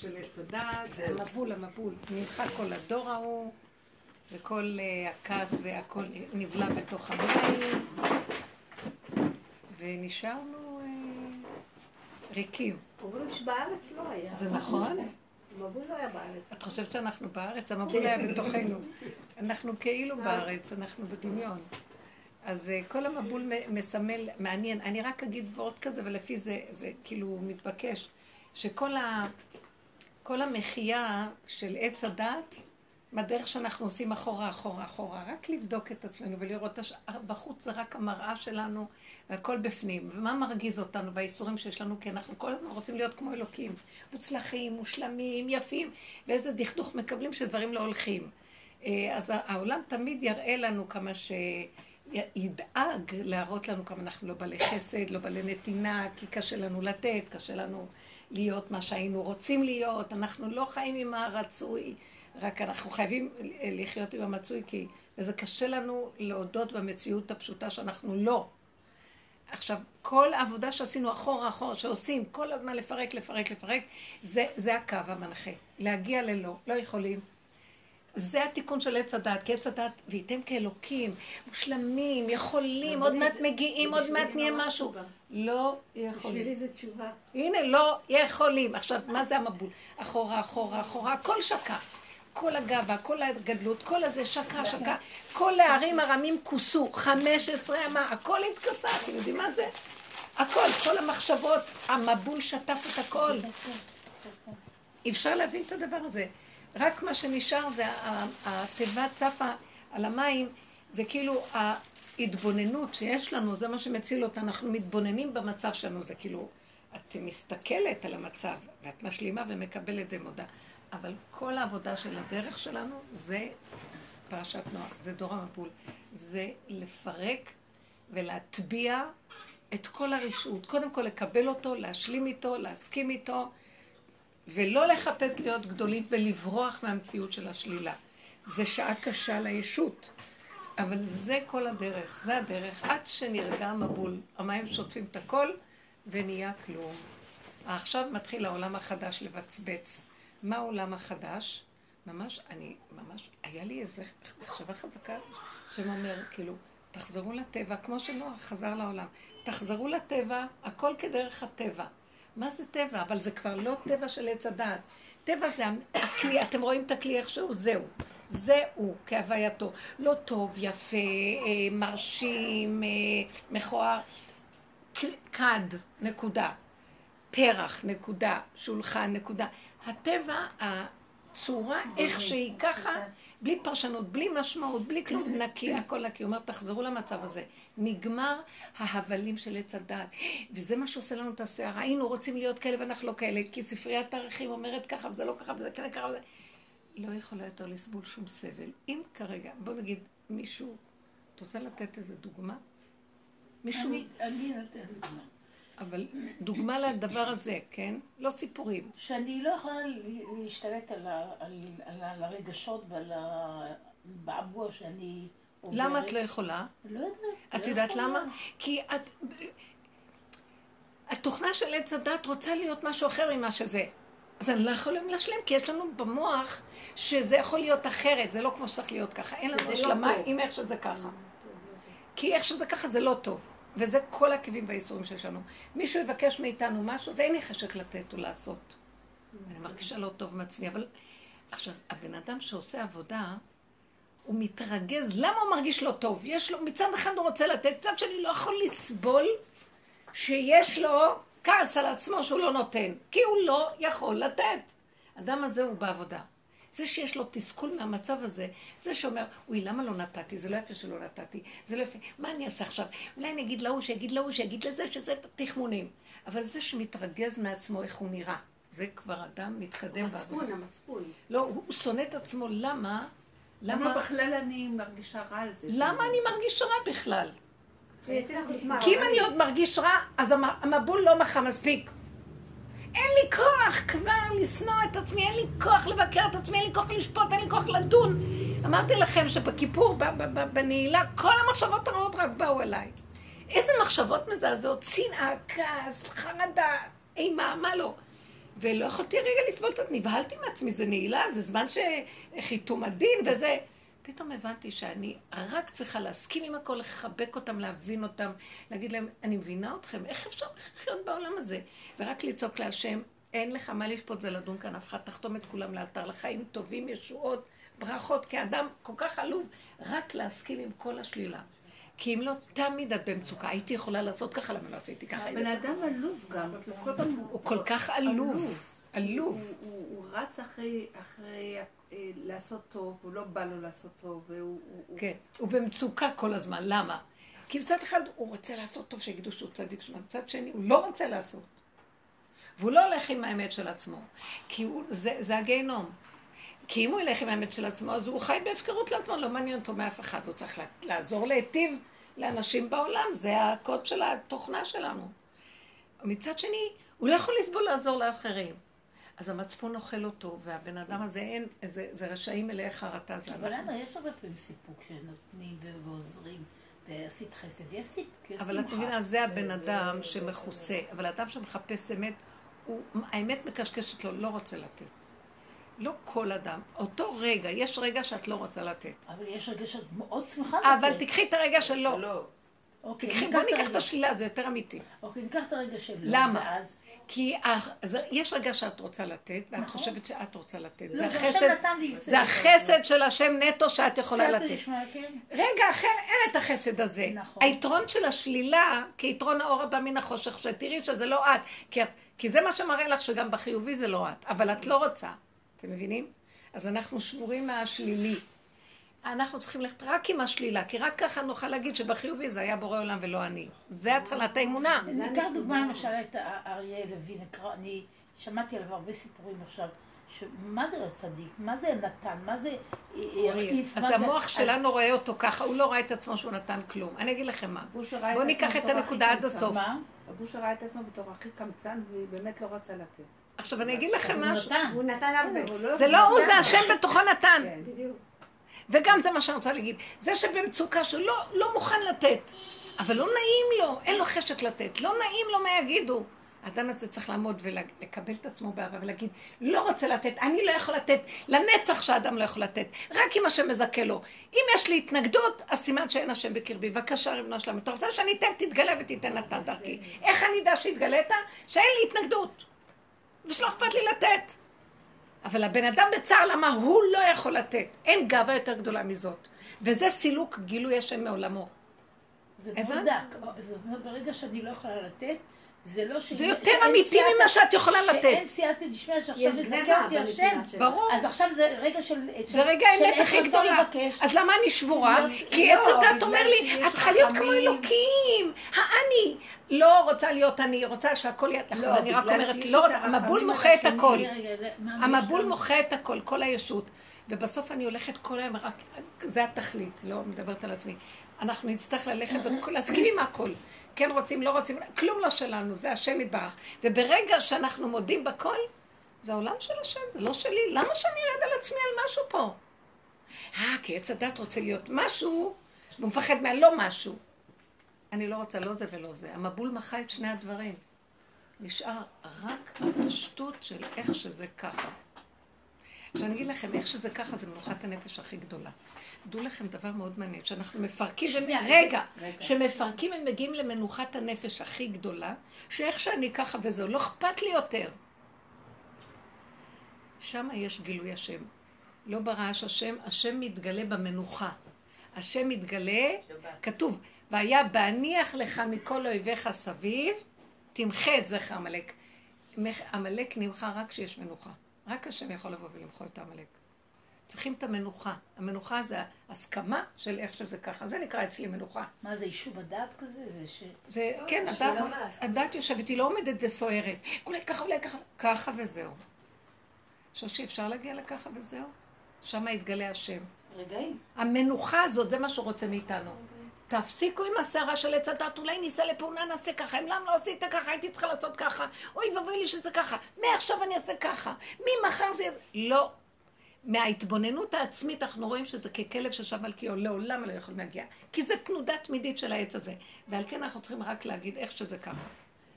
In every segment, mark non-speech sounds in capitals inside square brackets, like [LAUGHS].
של עץ הדעת, המבול, המבול. נמחק כל הדור ההוא, וכל uh, הכעס והכל נבלע בתוך המים, ונשארנו uh, ריקים. אומרים שבארץ לא היה. זה נכון? המבול לא היה בארץ. את חושבת שאנחנו בארץ? המבול היה בתוכנו. אנחנו כאילו בארץ, אנחנו בדמיון. אז כל המבול מסמל, מעניין. אני רק אגיד וורט כזה, ולפי זה, זה כאילו מתבקש. שכל ה... כל המחיה של עץ הדת, בדרך שאנחנו עושים אחורה, אחורה, אחורה, רק לבדוק את עצמנו ולראות, בחוץ זה רק המראה שלנו, והכל בפנים. ומה מרגיז אותנו והאיסורים שיש לנו? כי אנחנו כל הזמן רוצים להיות כמו אלוקים. מוצלחים, מושלמים, יפים, ואיזה דכדוך מקבלים שדברים לא הולכים. אה, אז העולם תמיד יראה לנו כמה ש... ידאג להראות לנו כמה אנחנו לא בעלי חסד, לא בעלי נתינה, כי קשה לנו לתת, קשה לנו להיות מה שהיינו רוצים להיות, אנחנו לא חיים עם הרצוי, רק אנחנו חייבים לחיות עם המצוי, כי וזה קשה לנו להודות במציאות הפשוטה שאנחנו לא. עכשיו, כל העבודה שעשינו אחורה אחורה, שעושים כל הזמן לפרק, לפרק, לפרק, זה, זה הקו המנחה. להגיע ללא, לא יכולים. זה התיקון של עץ הדת, כי עץ הדת, וייתם כאלוקים, מושלמים, יכולים, עוד מעט מגיעים, עוד מעט נהיה משהו. לא יכולים. בשבילי זה תשובה. הנה, לא יכולים. עכשיו, מה זה המבול? אחורה, אחורה, אחורה, הכל שקע. כל הגאווה, כל הגדלות, כל הזה שקע, שקע. כל הערים הרמים כוסו, חמש עשרה אמה, הכל התכסה, אתם יודעים מה זה? הכל, כל המחשבות, המבול שטף את הכל. אפשר להבין את הדבר הזה. רק מה שנשאר זה התיבה צפה על המים, זה כאילו ההתבוננות שיש לנו, זה מה שמציל אותה, אנחנו מתבוננים במצב שלנו, זה כאילו, את מסתכלת על המצב, ואת משלימה ומקבלת ומודה. אבל כל העבודה של הדרך שלנו זה פרשת נוח, זה דור המבול. זה לפרק ולהטביע את כל הרשעות. קודם כל לקבל אותו, להשלים איתו, להסכים איתו, ולא לחפש להיות גדולים ולברוח מהמציאות של השלילה. זה שעה קשה לישות, אבל זה כל הדרך, זה הדרך, עד שנרגע המבול, המים שוטפים את הכל ונהיה כלום. עכשיו מתחיל העולם החדש לבצבץ. מה העולם החדש? ממש, אני, ממש, היה לי איזה מחשבה חזקה שאומר, כאילו, תחזרו לטבע, כמו שנוח חזר לעולם. תחזרו לטבע, הכל כדרך הטבע. מה זה טבע? אבל זה כבר לא טבע של עץ הדעת. טבע זה הכלי, אתם רואים את הכלי איכשהו? זהו. זה הוא כהווייתו. לא טוב, יפה, אה, מרשים, אה, מכוער. כד, נקודה. פרח, נקודה. שולחן, נקודה. הטבע, הצורה, איך שהיא ככה, בלי פרשנות, בלי משמעות, בלי כלום, נקי, הכל נקי. אומר, תחזרו למצב הזה. נגמר ההבלים של עץ הדת. וזה מה שעושה לנו את הסערה. היינו רוצים להיות כאלה ואנחנו לא כאלה, כי ספריית הערכים אומרת ככה, וזה לא ככה, וזה כן ככה, וזה... לא יכולה יותר לסבול שום סבל. אם כרגע, בוא נגיד, מישהו, את רוצה לתת איזה דוגמה? מישהו... אני אתן דוגמה. אבל דוגמה לדבר הזה, כן? לא סיפורים. שאני לא יכולה להשתלט על, ה, על, על, על הרגשות ועל הבעבוע שאני עוברת. למה את לא יכולה? לא יודעת. את לא יודעת יכולה. למה? כי את... התוכנה של עץ הדת רוצה להיות משהו אחר ממה שזה. אז אני לא יכולים להשלים, כי יש לנו במוח שזה יכול להיות אחרת, זה לא כמו שצריך להיות ככה. אין לנו לא השלמה לא עם איך שזה ככה. כי איך שזה ככה זה לא טוב. וזה כל הכאבים והאיסורים שיש לנו. מישהו יבקש מאיתנו משהו, ואין לי חשק לתת או לעשות. אני מרגישה לא טוב מעצמי, אבל... עכשיו, הבן אדם שעושה עבודה, הוא מתרגז. למה הוא מרגיש לא טוב? יש לו, מצד אחד הוא רוצה לתת, מצד שני לא יכול לסבול שיש לו כעס על עצמו שהוא לא נותן, כי הוא לא יכול לתת. האדם הזה הוא בעבודה. זה שיש לו תסכול מהמצב הזה, זה שאומר, אוי, למה לא נתתי? זה לא יפה שלא נתתי, זה לא יפה, מה אני אעשה עכשיו? אולי אני אגיד להוא, שיגיד להוא, שיגיד לזה, שזה תחמונים. אבל זה שמתרגז מעצמו איך הוא נראה, זה כבר אדם מתקדם בעבודה. המצפון, המצפון. לא, הוא שונא את עצמו, למה? למה בכלל אני מרגישה רע על זה? למה אני מרגיש רע בכלל? כי אם אני עוד מרגיש רע, אז המבול לא מחה מספיק. אין לי כוח כבר לשנוא את עצמי, אין לי כוח לבקר את עצמי, אין לי כוח לשפוט, אין לי כוח לדון. אמרתי לכם שבכיפור, בנעילה, כל המחשבות הרעות רק באו אליי. איזה מחשבות מזעזעות, שנאה, כעס, חרדה, אימה, מה לא. ולא יכולתי רגע לסבול את זה, נבהלתי מעצמי, זה נעילה, זה זמן שחיתום הדין וזה. פתאום הבנתי שאני רק צריכה להסכים עם הכל, לחבק אותם, להבין אותם, להגיד להם, אני מבינה אתכם, איך אפשר לחיות בעולם הזה? ורק לצעוק להשם, אין לך מה לשפוט ולדון כאן אף אחד, תחתום את כולם לאלתר לחיים טובים, ישועות, ברכות, כאדם כל כך עלוב, רק להסכים עם כל השלילה. כי אם לא, תמיד את במצוקה. הייתי יכולה לעשות ככה, למה לא עשיתי ככה? הבן אדם עלוב גם, הוא כל כך עלוב. עלוב. הוא רץ אחרי לעשות טוב, הוא לא בא לו לעשות טוב, והוא... כן, הוא במצוקה כל הזמן, למה? כי מצד אחד הוא רוצה לעשות טוב, שיגידו שהוא צדיק שלו, מצד שני הוא לא רוצה לעשות. והוא לא הולך עם האמת של עצמו, כי הוא, זה, זה הגיהנום. כי אם הוא ילך עם האמת של עצמו, אז הוא חי בהפקרות לעצמו, לא מעניין אותו מאף אחד. הוא צריך לעזור להיטיב לאנשים בעולם, זה הקוד של התוכנה שלנו. מצד שני, הוא לא יכול לסבול לעזור לאחרים. אז המצפון אוכל אותו, והבן אדם הזה אין, זה, זה רשעים מלאי חרטה. אבל למה יש הרבה פעמים סיפוק שנותנים ועוזרים. ועשית חסד, יש סיפוק, אבל את מבינה, זה הבן אדם שמכוסה, אבל האדם שמחפש אמת, האמת מקשקשת לו, לא רוצה לתת. לא כל אדם. אותו רגע, יש רגע שאת לא רוצה לתת. אבל יש רגע שאת מאוד שמחה לתת. אבל תקחי את הרגע שלא. אוקיי, תקחי, בוא ניקח את השלילה, זה יותר אמיתי. אוקיי, ניקח את הרגע שלא. למה? כי יש רגע שאת רוצה לתת, ואת נכון. חושבת שאת רוצה לתת. לא, זה החסד, זה החסד של השם נטו שאת יכולה לתת. כן. רגע אחר, אין את החסד הזה. נכון. היתרון של השלילה, כיתרון האור הבא מן החושך, שתראי שזה לא את. כי זה מה שמראה לך שגם בחיובי זה לא את, אבל את לא רוצה. אתם מבינים? אז אנחנו שבורים מהשלילי. אנחנו צריכים ללכת רק עם השלילה, כי רק ככה נוכל להגיד שבחיובי זה היה בורא עולם ולא אני. זה התחלת האמונה. ניקח דוגמה למשל את אריה לוין, אני שמעתי עליו הרבה סיפורים עכשיו. מה זה צדיק? מה זה נתן? מה זה הרעיף? אז המוח שלנו רואה אותו ככה, הוא לא רואה את עצמו שהוא נתן כלום. אני אגיד לכם מה. בואו ניקח את הנקודה עד הסוף. אבוש ראה את עצמו בתור הכי קמצן, והיא באמת לא רצה לתת. עכשיו אני אגיד לכם משהו. הוא נתן הרבה. לא זה לא הוא, זה השם בתוכו נתן. כן, וגם זה מה שאני רוצה להגיד. זה שבמצוקה שהוא לא, לא מוכן לתת, אבל לא נעים לו, אין לו חשק לתת, לא נעים לו מה יגידו. האדם הזה צריך לעמוד ולקבל את עצמו באהבה ולהגיד, לא רוצה לתת, אני לא יכול לתת, לנצח שהאדם לא יכול לתת, רק אם השם מזכה לו. אם יש לי התנגדות, אז סימן שאין השם בקרבי. בבקשה, ריבונו שלם, אתה רוצה שאני אתן, תתגלה ותיתן אתה דרכי. איך אני אדע שהתגלית? שאין לי התנגדות. ושלא אכפת לי לתת. אבל הבן אדם בצער, למה הוא לא יכול לתת? אין גאווה יותר גדולה מזאת. וזה סילוק גילוי השם מעולמו. זה מאוד דק. זאת אומרת, ברגע שאני לא יכולה לתת, זה לא ש... זה יותר אמיתי ממה שאת יכולה לתת. שאין סייעתא דשמיא שעכשיו מזכה אותי השם. ברור. אז עכשיו זה רגע של... זה רגע האמת הכי גדולה. אז למה אני שבורה? כי עץ הדת אומר לי, את צריכה להיות כמו אלוקים. האני. לא רוצה להיות אני, רוצה שהכל יהיה... לא, אני רק אומרת, לא רוצה, המבול מוחה את הכל. המבול מוחה את הכל, כל הישות. ובסוף אני הולכת כל היום, רק... זה התכלית, לא מדברת על עצמי. אנחנו נצטרך ללכת ולהסכים עם הכל. כן רוצים, לא רוצים, כלום לא שלנו, זה השם יתברך. וברגע שאנחנו מודים בכל, זה העולם של השם, זה לא שלי. למה שאני ארד על עצמי על משהו פה? אה, כי עץ הדת רוצה להיות משהו, והוא מפחד מהלא משהו. אני לא רוצה לא זה ולא זה. המבול מחה את שני הדברים. נשאר רק הפשטות של איך שזה ככה. עכשיו אני אגיד לכם, איך שזה ככה, זה מנוחת הנפש הכי גדולה. דעו לכם דבר מאוד מעניין, שאנחנו מפרקים, שנייה, רגע, שמפרקים הם מגיעים למנוחת הנפש הכי גדולה, שאיך שאני ככה וזהו, לא אכפת לי יותר. שם יש גילוי השם. לא ברעש השם, השם מתגלה במנוחה. השם מתגלה, כתוב, והיה בהניח לך מכל אויביך סביב, תמחה את זכר עמלק. עמלק נמחה רק כשיש מנוחה. רק השם יכול לבוא ולמחוא את העמלק. צריכים את המנוחה. המנוחה זה הסכמה של איך שזה ככה. זה נקרא אצלי מנוחה. מה זה, יישוב הדעת כזה? זה ש... זה, לא, כן, הדת, הדת יושבת, היא לא עומדת וסוערת. אולי ככה, אולי ככה, ככה וזהו. שושי, אפשר להגיע לככה וזהו? שם יתגלה השם. רגעים. המנוחה הזאת, זה מה שהוא רוצה מאיתנו. תפסיקו עם הסערה של עץ הדת, אולי ניסע לפעולה, נעשה ככה, אם למה לא עשית ככה, הייתי צריכה לעשות ככה, אוי ואבוי לי שזה ככה, מעכשיו אני אעשה ככה, ממחר זה... לא. מההתבוננות העצמית אנחנו רואים שזה ככלב ששב על קיאו, לעולם לא יכולים להגיע. כי זה תנודה תמידית של העץ הזה. ועל כן אנחנו צריכים רק להגיד איך שזה ככה.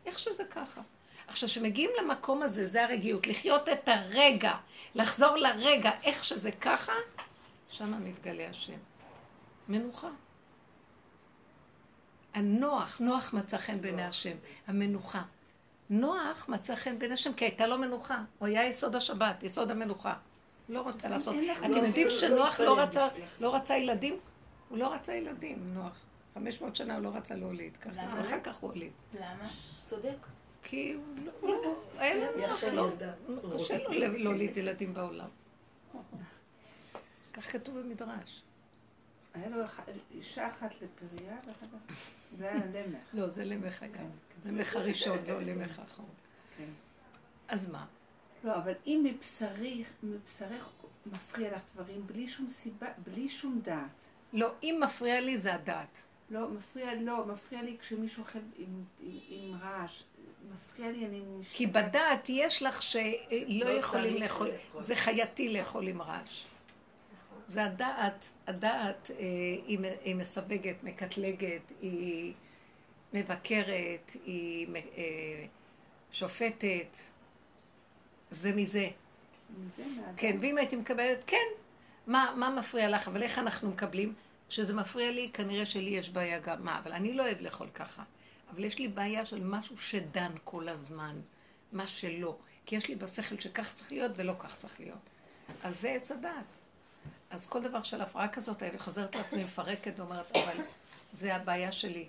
איך שזה ככה. עכשיו, כשמגיעים למקום הזה, זה הרגיעות, לחיות את הרגע, לחזור לרגע, איך שזה ככה, שם מתגלה השם. מנוחה. הנוח, נוח מצא חן בעיני השם, המנוחה. נוח מצא חן בעיני השם, כי הייתה לו מנוחה. הוא היה יסוד השבת, יסוד המנוחה. לא רוצה לעשות. אתם יודעים שנוח לא רצה, לא רצה ילדים? הוא לא רצה ילדים, נוח. 500 שנה הוא לא רצה להוליד ככה, ואחר כך הוא הוליד. למה? צודק. כי הוא לא, לא, היה לו נוח, לא, קשה לו להוליד ילדים בעולם. כך כתוב במדרש. היה לו אישה אחת לפריה ואחת... זה היה למח. לא, זה למך היה. כן. למך הראשון, לא למך האחרון. כן. אז מה? לא, אבל אם מבשרך, מבשרך מפריע לך דברים בלי שום סיבה, בלי שום דעת. לא, אם מפריע לי זה הדעת. לא, מפריע, לא, מפריע לי כשמישהו אוכל עם, עם, עם רעש. מפריע לי, אני... כי בדעת יש לך שלא לא יכולים לאכול. זה חייתי לאכול עם רעש. זה הדעת, הדעת אה, היא היא מסווגת, מקטלגת, היא מבקרת, היא אה, שופטת, זה מזה. מזה. כן, ואם הייתי מקבלת, כן, מה, מה מפריע לך? אבל איך אנחנו מקבלים? כשזה מפריע לי, כנראה שלי יש בעיה גם. מה, אבל אני לא אוהב לאכול ככה. אבל יש לי בעיה של משהו שדן כל הזמן, מה שלא. כי יש לי בשכל שכך צריך להיות ולא כך צריך להיות. אז זה עץ הדעת. אז כל דבר של הפרעה כזאת, אני חוזרת לעצמי, מפרקת ואומרת, אבל זה הבעיה שלי.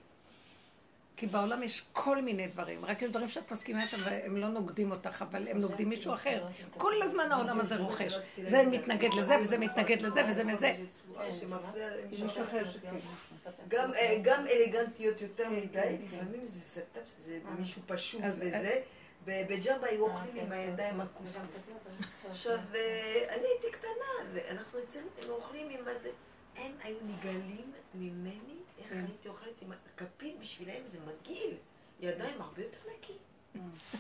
כי בעולם יש כל מיני דברים, רק יש דברים שאת מסכימה איתם והם לא נוגדים אותך, אבל הם נוגדים מישהו אחר. כל הזמן העולם הזה רוכש. זה מתנגד לזה, וזה מתנגד לזה, וזה מזה. גם, אה, גם אלגנטיות יותר מדי, לפעמים זה סטאפ, זה מישהו פשוט אז- וזה. ב- בג'רבה היו אוכלים עם הידיים הכוסות. עכשיו, אה, אני הייתי קטנה, ואנחנו אצלנו אוכלים עם הזה. הם היו נגעלים ממני, איך הייתי אוכלת עם הכפית, בשבילם זה מגעיל. ידיים הרבה יותר נקי.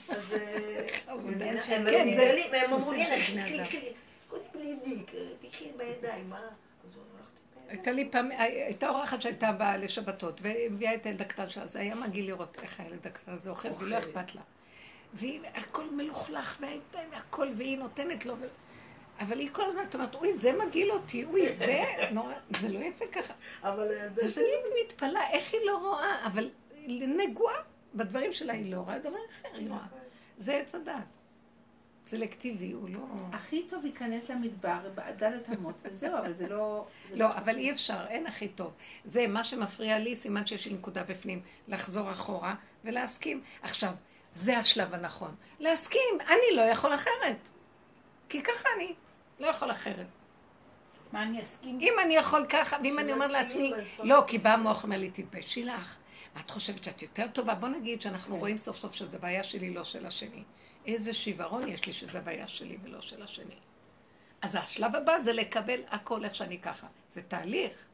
אז אה, [LAUGHS] עבודה. הם כן, היו זה נגעלים, הם אמרו לי, של בני קחי, אדם." קחי, קודם לידי, תקחי בידיים, מה? אז. הייתה לי פעם, הייתה אורחת שהייתה באה לשבתות, והביאה את הילד הקטן שלה, זה היה מגעיל לראות איך הילד הקטן הזה אוכל, ולא. אכפת לה. והיא, הכל מלוכלך, והכל, והיא נותנת לו. אבל היא כל הזמן אומרת, אוי, זה מגעיל אותי, אוי, זה [LAUGHS] נורא, זה לא יפה ככה. אבל הילדה אז אני מתפלאה, איך היא לא רואה, אבל נגועה בדברים שלה, היא לא רואה דבר אחר, היא רואה. זה עץ הדעת. סלקטיבי, הוא לא... הכי טוב להיכנס למדבר, דלת אמות, וזהו, אבל זה לא... זה לא, אבל אי אפשר, אין הכי טוב. זה מה שמפריע לי, סימן שיש לי נקודה בפנים. לחזור אחורה ולהסכים. עכשיו, זה השלב הנכון. להסכים, אני לא יכול אחרת. כי ככה אני, לא יכול אחרת. מה אני אסכים? אם אני יכול ככה, ואם אני אומר לעצמי, לא, כי בא המוח אומר לי, תתביישי לך. מה את חושבת שאת יותר טובה? בוא נגיד שאנחנו רואים סוף סוף שזו בעיה שלי, לא של השני. איזה שיוורון יש לי שזה בעיה שלי ולא של השני. אז השלב הבא זה לקבל הכל איך שאני ככה. זה תהליך.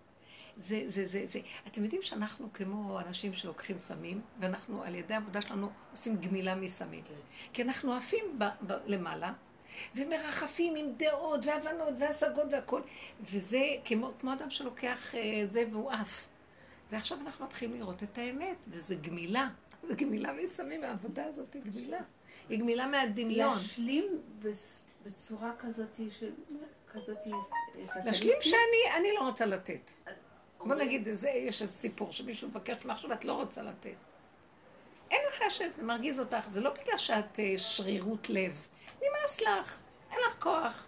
זה, זה, זה, זה. אתם יודעים שאנחנו כמו אנשים שלוקחים סמים, ואנחנו על ידי העבודה שלנו עושים גמילה מסמים. כי אנחנו עפים ב, ב, למעלה, ומרחפים עם דעות והבנות והשגות והכול, וזה כמו, כמו אדם שלוקח אה, זה והוא עף. ועכשיו אנחנו מתחילים לראות את האמת, וזה גמילה. זה גמילה מסמים, העבודה הזאת היא גמילה. היא גמילה מהדמיון. להשלים בצורה כזאת של... כזאת... אה, להשלים. שאני אני לא רוצה לתת. בוא נגיד, זה, יש איזה סיפור שמישהו מבקש ממך עכשיו, את לא רוצה לתת. אין לך שזה מרגיז אותך, זה לא בגלל שאת אה, שרירות לב. נמאס לך, אין לך כוח.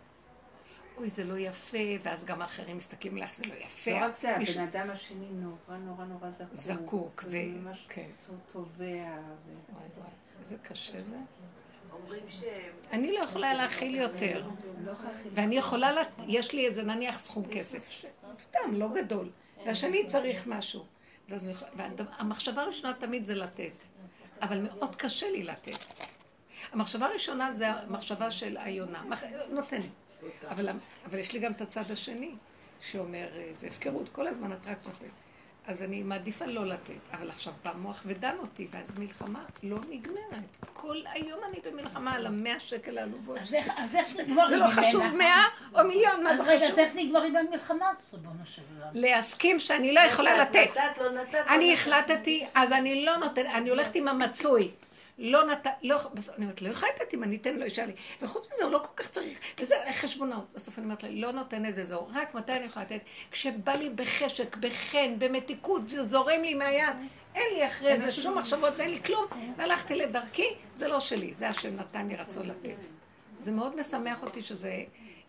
אוי, זה לא יפה, ואז גם האחרים מסתכלים לך, זה לא יפה. לא רק זה, הבן אדם השני נורא נורא נורא זקוק. זקוק, ו- וממש כן. תובע. ו- וואי וואי, איזה קשה זה. אומרים ש... אני לא יכולה להכיל יותר. לא. ואני יכולה, לת... יש לי איזה נניח סכום כסף. סתם, לא גדול, והשני צריך משהו. והמחשבה הראשונה תמיד זה לתת, אבל מאוד קשה לי לתת. המחשבה הראשונה זה המחשבה של היונה. נותנת. אבל, אבל יש לי גם את הצד השני, שאומר, אה, זה הפקרות, כל הזמן את רק נותנת. אז אני מעדיפה לא לתת, אבל עכשיו בא מוח ודן אותי, ואז מלחמה לא נגמרת. כל היום אני במלחמה על המאה שקל העלובות. אז איך- אז איך נגמר זה לא? חשוב מאה או מיליון, מה אז זה רגע, אז חשוב? איך נגמרים במלחמה הזאת, ריבונו של עולם? להסכים שאני לא יכולה לתת. לא. אני לא החלטתי, אז אני לא נותנת, אני הולכת עם המצוי. לא נתן, לא, בסוף אני אומרת, לא לתת אם אני אתן לו אישה לי. וחוץ מזה, הוא לא כל כך צריך, וזה חשבונות. בסוף אני אומרת לה, לא נותנת את זה, רק מתי אני יכולה לתת? כשבא לי בחשק, בחן, במתיקות, זה זורם לי מהיד. אין לי אחרי זה שום מחשבות ואין לי כלום, והלכתי לדרכי, זה לא שלי, זה השם נתן לי רצון לתת. זה מאוד משמח אותי שזה...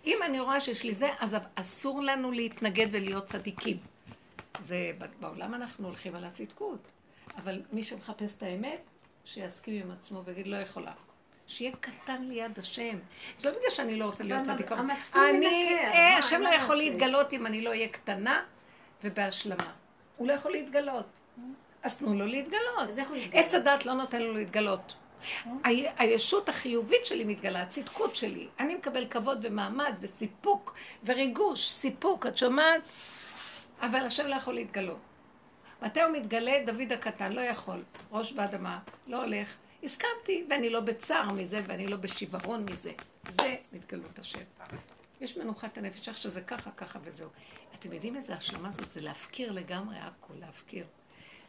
אם אני רואה שיש לי זה, אז אסור לנו להתנגד ולהיות צדיקים. זה, בעולם אנחנו הולכים על הצדקות, אבל מי שמחפש את האמת, שיסכים עם עצמו ויגיד, לא יכולה. שיהיה קטן ליד השם. זה לא בגלל שאני לא רוצה להיות צדיקה. אני, אה, השם לא יכול להתגלות אם אני לא אהיה קטנה ובהשלמה. הוא לא יכול להתגלות. אז תנו לו להתגלות. עץ הדת לא נותן לו להתגלות. הישות החיובית שלי מתגלה, הצדקות שלי. אני מקבל כבוד ומעמד וסיפוק וריגוש, סיפוק, את שומעת? אבל השם לא יכול להתגלות. מתי הוא מתגלה? דוד הקטן, לא יכול. ראש באדמה, לא הולך. הסכמתי, ואני לא בצער מזה, ואני לא בשיוורון מזה. זה מתגלות השם. יש מנוחת הנפש, איך שזה ככה, ככה וזהו. אתם יודעים איזה השלמה זאת? זה להפקיר לגמרי הכל, להפקיר.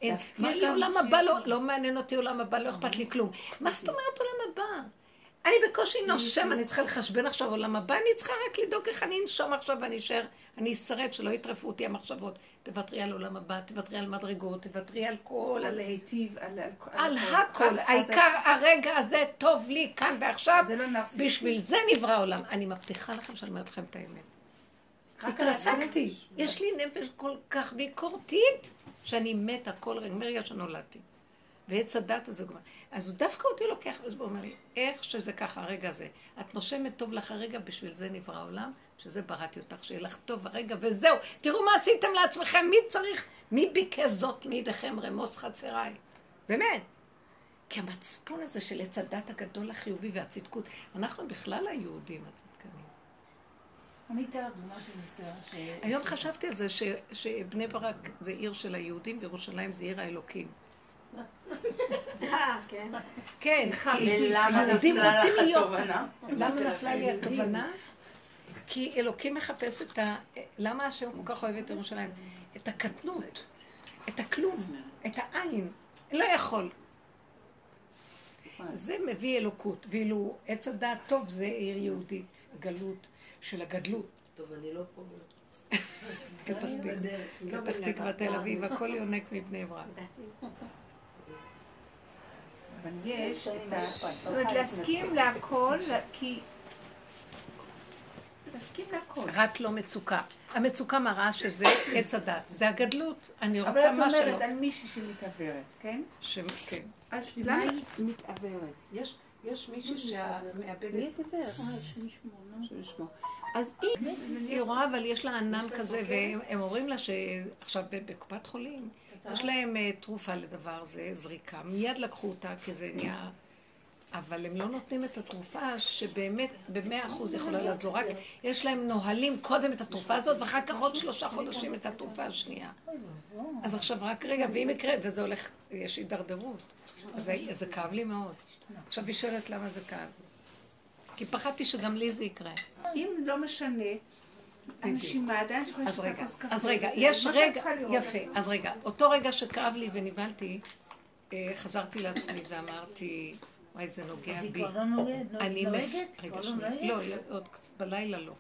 אין, מה יהיה עולם הבא? לא, לא מעניין אותי עולם הבא, לא אכפת לי כלום. מה זאת אומרת עולם הבא? אני בקושי נושם, אני צריכה לחשבן עכשיו עולם הבא, אני צריכה רק לדאוג איך אני אנשום עכשיו ואני אשאר, אני אשרד, שלא יטרפו אותי המחשבות. תוותרי על עולם הבא, תוותרי על מדרגות, תוותרי על כל... על להיטיב, על... על הכל. העיקר הרגע הזה טוב לי כאן ועכשיו, לא בשביל זה נברא עולם. אני מבטיחה לכם שאני אומרת לכם את האמת. התרסקתי. יש לי נפש כל כך ביקורתית, שאני מתה כל רגע, מרגע שנולדתי. ועץ הדת הזה כבר. אז הוא דווקא אותי לוקח, אז הוא אומר לי, איך שזה ככה, הרגע הזה. את נושמת טוב לך הרגע, בשביל זה נברא העולם, שזה בראתי אותך, שיהיה לך טוב הרגע, וזהו. תראו מה עשיתם לעצמכם, מי צריך, מי ביקש זאת מידיכם רמוס חצריי? באמת. כי המצפון הזה של עץ הדת הגדול החיובי והצדקות, אנחנו בכלל היהודים הצדקנים. אני אתן לך דוגמה של ניסיון. היום חשבתי על זה שבני ברק זה עיר של היהודים וירושלים זה עיר האלוקים. אה, כן. כן, כי יהודים רוצים להיות... למה נפלה לי התובנה? כי אלוקים מחפש את ה... למה השם כל כך אוהב את ירושלים? את הקטנות, את הכלום, את העין. לא יכול. זה מביא אלוקות, ואילו עץ הדעת טוב זה עיר יהודית, הגלות של הגדלות. טוב, אני לא פה. [LAUGHS] פתח תקווה, תל אביב, הכל יונק מבני ברק. אבל יש את ה... זאת אומרת, להסכים להכל, כי... להסכים להכל. רק לא מצוקה. המצוקה מראה שזה עץ הדת, זה הגדלות. אני רוצה מה שלא. אבל את אומרת על מישהי שמתעוורת, כן? כן. אז למה היא מתעוורת? יש מישהי שהמאבדת... מי התעוורת? אה, אז היא... היא רואה, אבל יש לה ענן כזה, והם אומרים לה שעכשיו בקופת חולים, יש להם אה, תרופה לדבר זה, זריקה. מיד לקחו אותה, כי זה נהיה... אבל הם לא נותנים את התרופה שבאמת במאה אחוז יכולה לעזור. רק יש להם נוהלים קודם את התרופה הזאת, ואחר כך עוד שלושה חודשים את התרופה השנייה. אז עכשיו רק רגע, ואם יקרה, וזה הולך, יש הידרדרות. אז זה כאב לי מאוד. עכשיו היא שואלת למה זה כאב. כי פחדתי שגם לי זה יקרה. אם לא משנה, הנשימה עדיין אז רגע, אז רגע, יש רגע, יפה, אז רגע, אותו רגע שכאב לי ונבהלתי, אה, חזרתי לעצמי ואמרתי, וואי, זה נוגע בי. אז היא כבר לא נוגעת? אני רגע, שנייה. לא, עוד בלילה לא.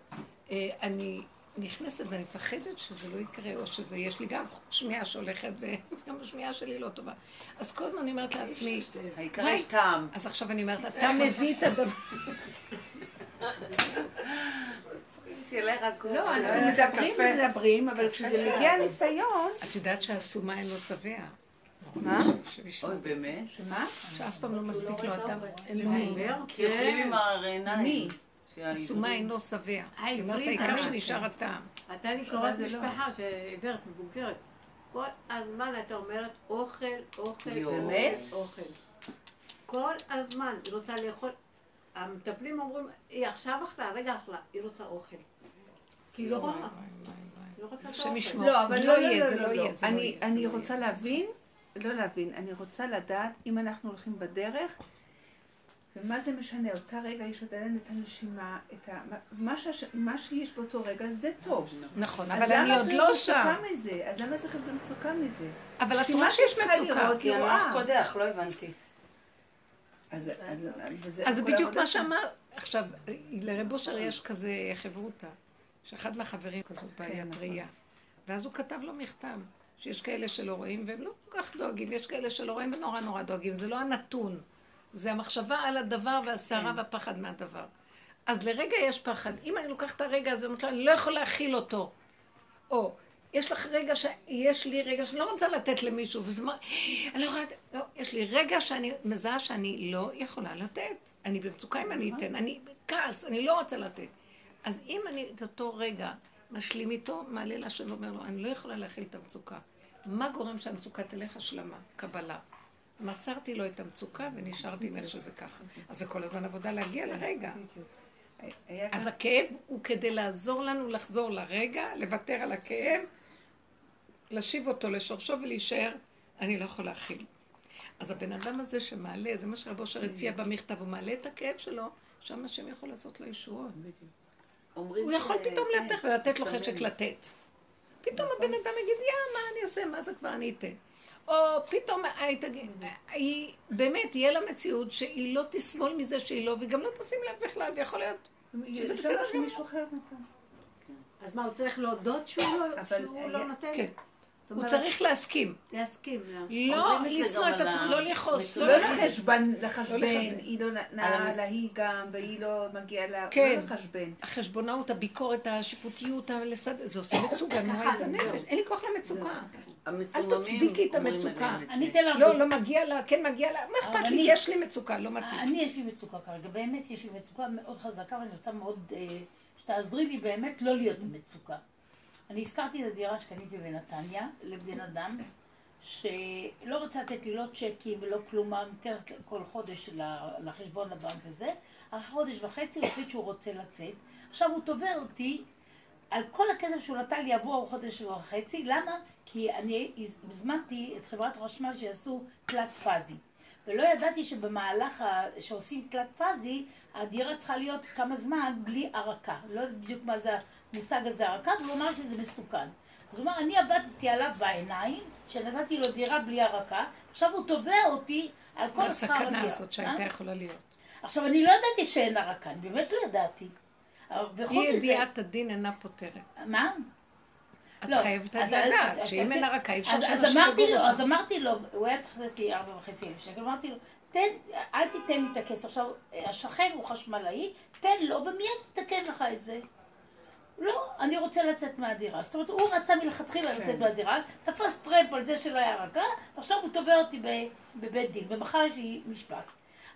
אה, אני נכנסת ואני מפחדת שזה לא יקרה, או שזה, יש לי גם שמיעה שהולכת, וגם [LAUGHS] השמיעה שלי לא טובה. אז כל הזמן אני אומרת לעצמי, העיקר יש טעם. אז עכשיו אני אומרת, אתה מביא את הדבר... שילך הכול. לא, אנחנו מדברים ומדברים, אבל כשזה מגיע ניסיון... את יודעת שהסומה אין לו שבע. מה? אוי, באמת? שמה? שאף פעם לא מספיק לו אדם. כי אוכלים עם העיניים. מי? הסומה אינו שבע. היא אומרת, העיקר שנשאר הטעם. אתה לי קוראת משפחה שעיוורת, מבוגרת. כל הזמן אתה אומרת אוכל, אוכל, באמת? אוכל. כל הזמן היא רוצה לאכול. המטפלים אומרים, היא עכשיו אכלה, רגע אכלה, היא רוצה אוכל. כי היא לא רואה. לא לא, אבל לא יהיה, זה לא יהיה. אני רוצה להבין, לא להבין, אני רוצה לדעת אם אנחנו הולכים בדרך, ומה זה משנה, אותה רגע יש עדיין את הנשימה, את ה... מה שיש באותו רגע זה טוב. נכון, אבל אני עוד לא שם. אז למה צריך להיות מצוקה מזה? אבל את רואה שיש מצוקה. כי המוח קודח, לא הבנתי. אז- אז- וזה אז זה בדיוק מה. שאמר. עכשיו, לרב אושר יש כזה חברותא, שאחד מהחברים כזאת בעיית נכון. ראייה. ואז הוא כתב לו מכתב, שיש כאלה שלא רואים והם לא כל כך דואגים, יש כאלה שלא רואים ונורא נורא דואגים. זה לא הנתון, זה המחשבה על הדבר והסערה כן. והפחד מהדבר. אז לרגע יש פחד. אם אני לוקחת את הרגע הזה ואומרת לו, אני לא יכול להכיל אותו. או, יש לך רגע ש... יש לי רגע שאני לא רוצה לתת למישהו, וזה מה... אני לא יכולה לתת... לא, יש לי רגע שאני מזהה שאני לא יכולה לתת. אני במצוקה אם אני אתן, אני בכעס, אני לא רוצה לתת. אז אם אני את אותו רגע משלים איתו, מעלה להשם ואומר לו, אני לא יכולה להכיל את המצוקה. מה גורם שהמצוקה תלך השלמה? קבלה. מסרתי לו את המצוקה ונשארתי עם איך שזה ככה. אז זה כל הזמן עבודה להגיע לרגע. אז הכאב הוא כדי לעזור לנו לחזור לרגע, לוותר על הכאב, להשיב אותו לשורשו ולהישאר, אני לא יכול להכיל. אז הבן אדם הזה שמעלה, זה מה שרב אושר הציע במכתב, הוא מעלה את הכאב שלו, שם השם יכול לעשות לו ישועות. אומרים הוא יכול פתאום להפך ולתת לו. חשק לתת. פתאום הבן אדם יגיד, יא, מה אני עושה, מה זה כבר אני אתן. או פתאום היא תגיד, היא באמת, תהיה לה מציאות שהיא לא תסבול מזה שהיא לא, וגם לא תשים לב בכלל, ויכול להיות שזה בסדר. אז מה, הוא צריך להודות שהוא לא- לא נותן? הוא צריך להסכים. להסכים. לה- לא זה לשנוא את עצמו, לא לכעוס, לא לא. לחשבן, לא לחשבן, לחשבן. היא לא המס- לה היא גם, והיא לא מגיעה לה, כן. לא לחשבן. החשבונאות, הביקורת, השיפוטיות, הלסד... זה עושה מצוקה נוראית בנפש. אין לי כוח למצוקה. אל תצדיקי את המצוקה. אני. אתן לך... לא, לא מגיע לה, כן מגיע לה, מה אכפת לי? יש לי מצוקה, לא מתאים. אני יש לי מצוקה כרגע, באמת יש לי מצוקה מאוד חזקה ואני רוצה מאוד אה, שתעזרי לי באמת לא להיות במצוקה. אני הזכרתי את הדירה שקניתי בנתניה לבן אדם שלא רוצה לתת לי לא צ'קים ולא כלום, נותנת כל חודש לחשבון לבנק הזה, אחרי חודש וחצי הוא החליט שהוא רוצה לצאת. עכשיו הוא תובע אותי על כל הכסף שהוא נתן לי עבור חודש וחצי, למה? כי אני הזמנתי את חברת חשמל שיעשו תלת פאזי. ולא ידעתי שבמהלך ה... שעושים תלת פאזי, הדירה צריכה להיות כמה זמן בלי הרקה. לא יודעת בדיוק מה זה המושג הזה הרקה, והוא אמר שזה מסוכן. אז הוא אמר, אני עבדתי עליו בעיניים, שנתתי לו דירה בלי הרקה, עכשיו הוא תובע אותי על כל שכר הדירה. הסכנה הזאת שהייתה אה? יכולה להיות. עכשיו, אני לא ידעתי שאין הרקה, אני באמת לא ידעתי. אי ידיעת הדין אינה פותרת. מה? את לא, חייבת אז- לדעת אז- שאם אין הרקה אי אפשר שאנשים יגורו לו, אז שם. אמרתי לו, הוא היה צריך לתת לי ארבע וחצי אלף שקל, אמרתי לו, תן, אל תיתן לי את הכסף. עכשיו, השכן הוא חשמלאי, תן לו ומיד תתקן לך את זה. לא, אני רוצה לצאת מהדירה. זאת אומרת, הוא רצה מלכתחילה כן. לצאת מהדירה, תפס טרמפ על זה שלא היה רקה, ועכשיו הוא תובע אותי ב- בבית דין, ומחר יש לי משפט.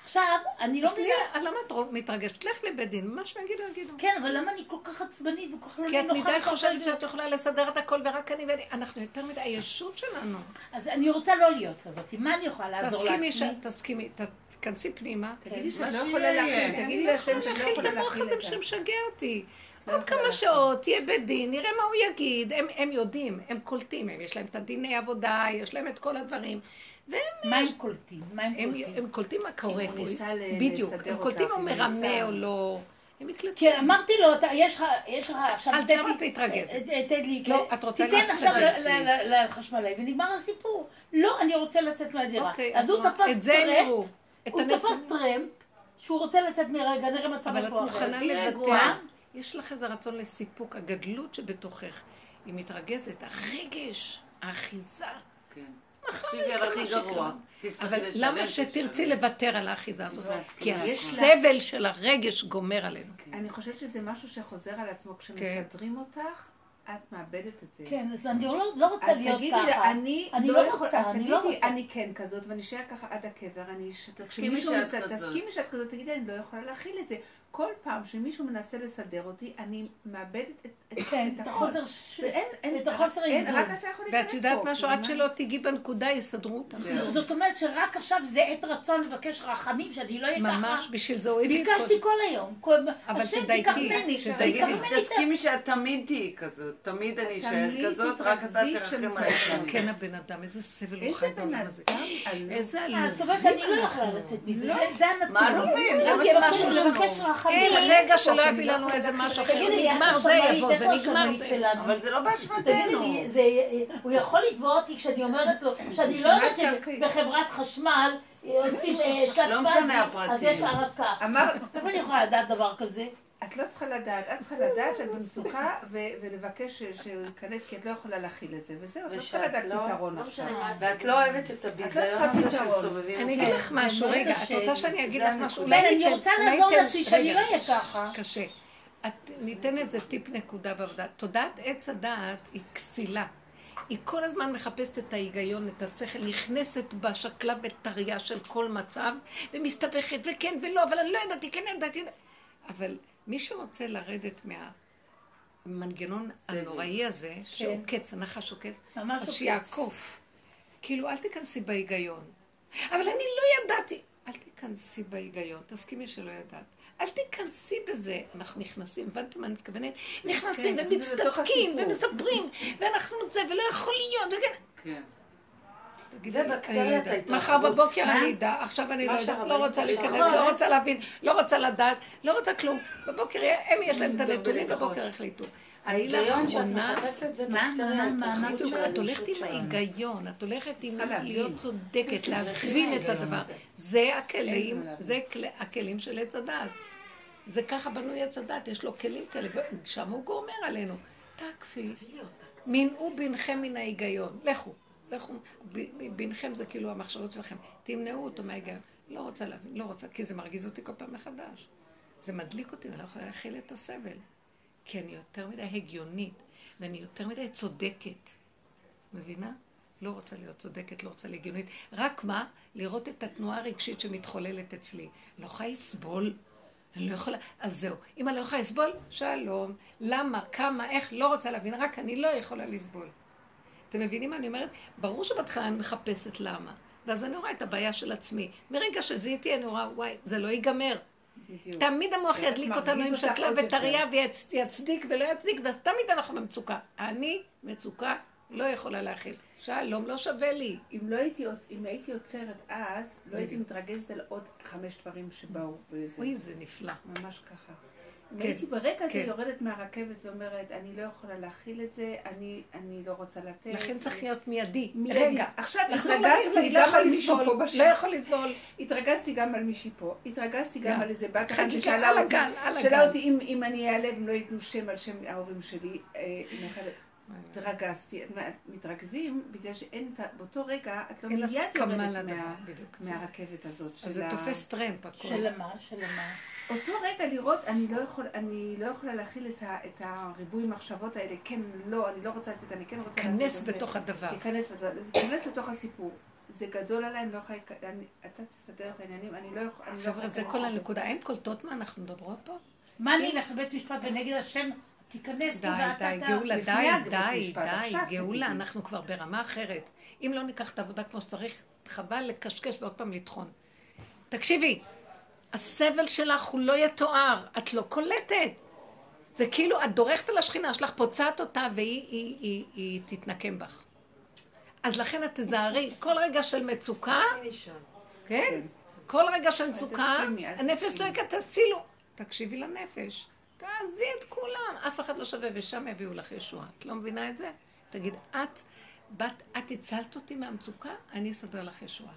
עכשיו, אני לא מבינה... אז למה את מתרגשת? לך לבית דין, מה שהם יגידו. כן, אבל למה אני כל כך עצבנית וכל כך לא כי את נוחה מדי חושבת? שאת יכולה לסדר את הכל ורק אני ואני... אנחנו יותר מדי, הישות שלנו. אז אני רוצה לא להיות כזאת. מה אני יכולה לעזור תסכימי, לעצמי? ש- תסכימי, ת- תיכנסי פנימה. תגידי שאת מה לא שיהיה יכולה יהיה. להכיל, אני תגידי לא יכולה לא להכיל את יכולה המוח להכיל הזה את זה. שמשגע אותי. עוד יכולה כמה להכיל. שעות, יהיה בית דין, נראה מה הוא יגיד. הם, הם יודעים, הם קולטים, הם, יש להם את הדיני עבודה, יש להם את כל הדברים. והם מה הם קולטים? מה הם הם, קולטים? הם קולטים מה קורה פה. ניסה ל- בדיוק, לסדר הם קולטים אם מרמה או לא. הם יקלטו. כן, אמרתי לו, אתה- יש לך, יש לך עכשיו, אל לי- להתרגז. אה, אה, תן לי, לא, את רוצה תיתן לעשות עכשיו את לחשמלאי, ונגמר הסיפור. לא, אני רוצה לצאת מהדירה. אוקיי, אז הוא? תפס את זה הם טרמפ, יראו. את הוא תפס טרמפ, שהוא רוצה לצאת מרגע, נראה מצב אבל את משהו אחר. מוכנה תהיי לוותר. יש לך איזה רצון לסיפוק, הגדלות שבתוכך. היא מתרגזת, הרגש, האחיזה. כן. תקשיבי יקרה על הכי. גרוע. אבל למה. שתרצי לוותר על האחיזה הזאת? כי. הסבל של הרגש גומר עלינו. אני חושבת שזה משהו שחוזר על עצמו כשמסדרים אותך, את מאבדת את זה. כן, אז אני לא לא רוצה אז להיות תגידי, ככה. אני אני לא רוצה, אז תגידי. אני כן כזאת, ואני אשאר ככה עד הקבר, תסכימי שאת כזאת. תסכימי שאת כזאת, תגידי, אני לא יכולה להכיל את זה. כל פעם שמישהו מנסה לסדר אותי, אני מאבדת את, את, כן, את את הכל. החוסר... ש- ואין, אין, את החוסר איזון. רק אתה יכול להיכנס ואת יודעת משהו, עד שלא תיגעי בנקודה, יסדרו אותך. זהו. זאת אומרת שרק עכשיו זה עת רצון לבקש רחמים, שאני לא אהיה ככה. ממש, בשביל זה הוא הביא את כל. ביקשתי כל היום. כל... אבל תדייקי, תדייקי. תסכימי שאת תמיד תהיי כזאת. תמיד אני אשאר כזאת, רק אתה תרחם. עליי. כן, הבן אדם, איזה סבל הוא איזה חי בעולם הזה. אדם עלוב. איזה אה, עלוב. זאת אומרת, אני לא יכולה לצאת מזה, זה- זה הנתון. מה עלובים? זה מה רחמים. אין רגע שלא יביא לנו איזה משהו אחר. נגמר, זה יבוא, זה נגמר, זה... אבל זה לא באשמתנו. הוא יכול לתבוע אותי כשאני אומרת לו שאני לא יודעת שבחברת חשמל עושים אה, לא משנה הפרטים. אז יש הרקה. אמר, איפה אני יכולה לדעת דבר כזה? את לא צריכה לדעת, את צריכה לדעת שאת במצוקה ולבקש שהוא ייכנס כי את לא יכולה להכיל את זה, וזהו, את לא צריכה לדעת לא- פתרון לא עכשיו. ואת לא אוהבת את הביזיון הזה פתרון. שסובבים אני. אגיד לך משהו, רגע, את. רוצה שאני אגיד לך משהו? כן, אני רוצה לעזור לעצמי שאני לא אהיה ככה. קשה. את, ניתן איזה טיפ נקודה בעבודה. תודעת עץ הדעת היא כסילה. היא כל הזמן מחפשת את ההיגיון, את השכל, נכנסת בשקלה וטריה של כל מצב, ומסתבכת, וכן ולא, אבל אני לא ידעתי, כן ידעתי. אבל מי שרוצה לרדת מהמנגנון הנוראי הזה, שעוקץ, הנחש עוקץ, אז. שיעקוף. כאילו, אל תיכנסי בהיגיון. אבל אני לא ידעתי. אל תיכנסי בהיגיון, תסכימי שלא ידעת. אל תיכנסי בזה. אנחנו נכנסים, הבנתם מה אני מתכוונת? נכנסים כן, ומצטדקים ומספרים, ואנחנו זה, ולא יכול להיות, וכן. כן. זה לי, בקטריית יודעת. ההתרחבות. מחר בבוקר? אני אדע, עכשיו אני לא יודעת, לא רוצה. להיכנס, לא רוצה להבין, לא רוצה לדעת, לא רוצה כלום. בבוקר הם יש להם את הנתונים. בבוקר החליטו. אני לאחרונה, מה, מה, מה, בדיוק, את הולכת עם. ההיגיון, את הולכת עם. להיות צודקת, להבין את הדבר. זה הכלים, זה כל- הכלים של עץ הדת. זה ככה בנוי עץ הדת, יש לו כלים כאלה, ושם הוא גומר עלינו. תקפי, מנעו בנכם מן ההיגיון. לכו, לכו, ב- בנכם זה כאילו המחשבות שלכם. תמנעו אותו מההיגיון. לא רוצה להבין, לא רוצה, כי זה מרגיז אותי כל פעם מחדש. זה מדליק אותי, ואני לא יכולה להכיל את הסבל. כי אני יותר מדי הגיונית, ואני יותר מדי צודקת. מבינה? לא רוצה להיות צודקת, לא רוצה להיות הגיונית. רק מה? לראות את התנועה הרגשית שמתחוללת אצלי. אני לא יכולה לסבול. אני לא יכולה... אז זהו. אם אני לא יכולה לסבול, שלום. למה? כמה? איך? לא רוצה להבין. רק אני לא יכולה לסבול. אתם מבינים מה אני אומרת? ברור שבהתחלה אני מחפשת למה. ואז אני רואה את הבעיה של עצמי. מרגע שזיהיתי, אני רואה, וואי, זה לא ייגמר. בדיוק. תמיד המוח ידליק אותנו עם שקלה וטריה ויצדיק ולא יצדיק, ואז תמיד אנחנו במצוקה. אני מצוקה לא יכולה להכיל. שלום, לא שווה לי. אם לא הייתי, עוצ- אם הייתי עוצרת אז, לא הייתי מתרגזת על עוד חמש דברים שבאו. אוי, זה נפלא. ממש ככה. כן, הייתי ברגע הזה כן. יורדת מהרכבת ואומרת, אני לא יכולה להכיל את זה, אני, אני לא רוצה לתת. לכן צריך להיות מיידי. מיידי. רגע, עכשיו התרגזתי לא גם על מישהו פה לא בשם. יכול לסבול. התרגזתי גם על מישהי פה, התרגזתי גם. על איזה בת אחת ששאלה על אותי. שאלה אותי אם, אם אני אעלה והם לא ייתנו שם על שם ההורים שלי, אה. התרגזתי, מתרכזים בגלל שאין, את ה- באותו רגע את לא מיד יורדת מהרכבת הזאת. אז זה תופס טרמפ הכל. של מה? של מה? אותו רגע לראות, אני לא, יכול, אני לא יכולה להכיל את, ה, את הריבוי מחשבות האלה, כן, לא, אני לא רוצה לתת, אני כן רוצה כנס בתוך הדבר. להיכנס לתוך הסיפור. זה גדול עליי, אני לא יכולה, אתה תסדר את העניינים, אני לא יכולה, לא חבר'ה, זה כל. הנקודה. הן קולטות מה אנחנו מדברות פה? מה אני אלך לבית משפט ונגד השם, תיכנס די, די. גאולה, די, די, די, גאולה. אנחנו כבר ברמה אחרת. אם לא ניקח את העבודה כמו שצריך, חבל לקשקש ועוד פעם לטחון. תקשיבי, הסבל שלך הוא לא יתואר, את לא קולטת. זה כאילו, את דורכת על השכינה שלך, פוצעת אותה והיא היא, היא, היא תתנקם בך. אז לכן את תזהרי, כל רגע של מצוקה, שם. כן? כל רגע של מצוקה, הנפש. צועקת, תצילו. תקשיבי לנפש. תעזבי את כולם, אף אחד לא שווה, ושם יביאו לך ישועה. את לא מבינה את זה? תגיד, את, בת, את הצלת אותי מהמצוקה, אני אסדר לך ישועה.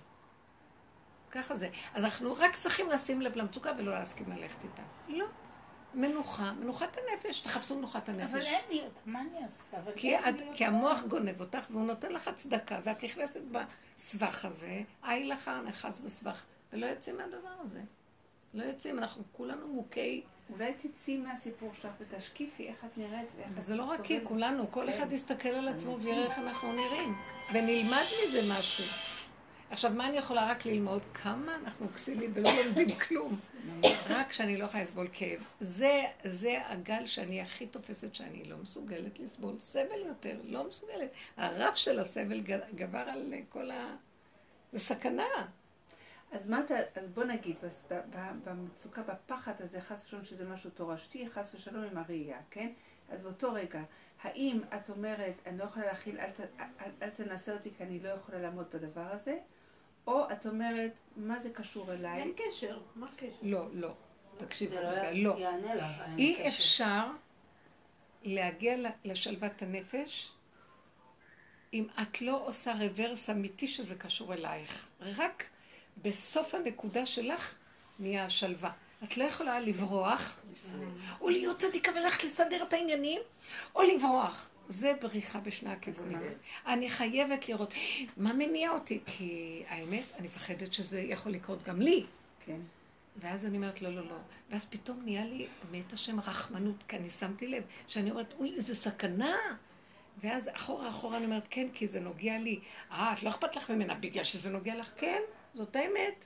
ככה זה. אז אנחנו רק צריכים לשים לב למצוקה ולא להסכים ללכת איתה. לא. מנוחה, מנוחת הנפש, תחפשו מנוחת הנפש. אבל אין לי אותה, מה אני אעשה? כי, את, כי. המוח גונב אותך והוא נותן לך צדקה ואת נכנסת בסבך הזה, היי לך נכנס בסבך, ולא יוצאים מהדבר הזה. לא יוצאים, אנחנו כולנו מוכי, אולי תצאי מהסיפור שלך ותשקיפי איך את נראית ואיך את וזה לא רק סובלת. כולנו, כל כן. אחד יסתכל על עצמו ויראה איך אנחנו נראים, ונלמד מזה משהו. עכשיו, מה אני יכולה רק ללמוד? כמה אנחנו כסילים ולא לומדים כלום. רק שאני לא יכולה לסבול כאב. זה, זה הגל שאני הכי תופסת שאני לא מסוגלת לסבול סבל יותר, לא מסוגלת. הרף של הסבל גבר על כל ה... זה סכנה. אז מה אתה, אז בוא נגיד, במצוקה, בפחד הזה, חס ושלום שזה משהו תורשתי, חס ושלום עם הראייה, כן? אז באותו רגע, האם את אומרת, אני לא יכולה להכיל, אל, ת- אל, אל תנסה אותי כי אני לא יכולה לעמוד בדבר הזה, או את אומרת, מה זה קשור אליי? אין קשר, מה הקשר? לא, לא. תקשיבו זה רגע, לא לא. אי קשר. אפשר להגיע לשלוות הנפש אם את לא עושה רוורס אמיתי שזה קשור אלייך. רק בסוף הנקודה שלך נהיה השלווה. את לא יכולה לברוח, או להיות צדיקה וללכת לסדר את העניינים, או לברוח. זה בריחה בשני הכיוונים. אני חייבת לראות מה מניע אותי, כי האמת, אני מפחדת שזה יכול לקרות גם לי. כן. ואז אני אומרת, לא, לא, לא. ואז פתאום נהיה לי, מת השם רחמנות, כי אני שמתי לב, שאני אומרת, אוי, איזה סכנה. ואז אחורה אחורה אני אומרת, כן, כי זה נוגע לי. אה, את לא אכפת לך ממנה בגלל שזה נוגע לך? כן, זאת האמת.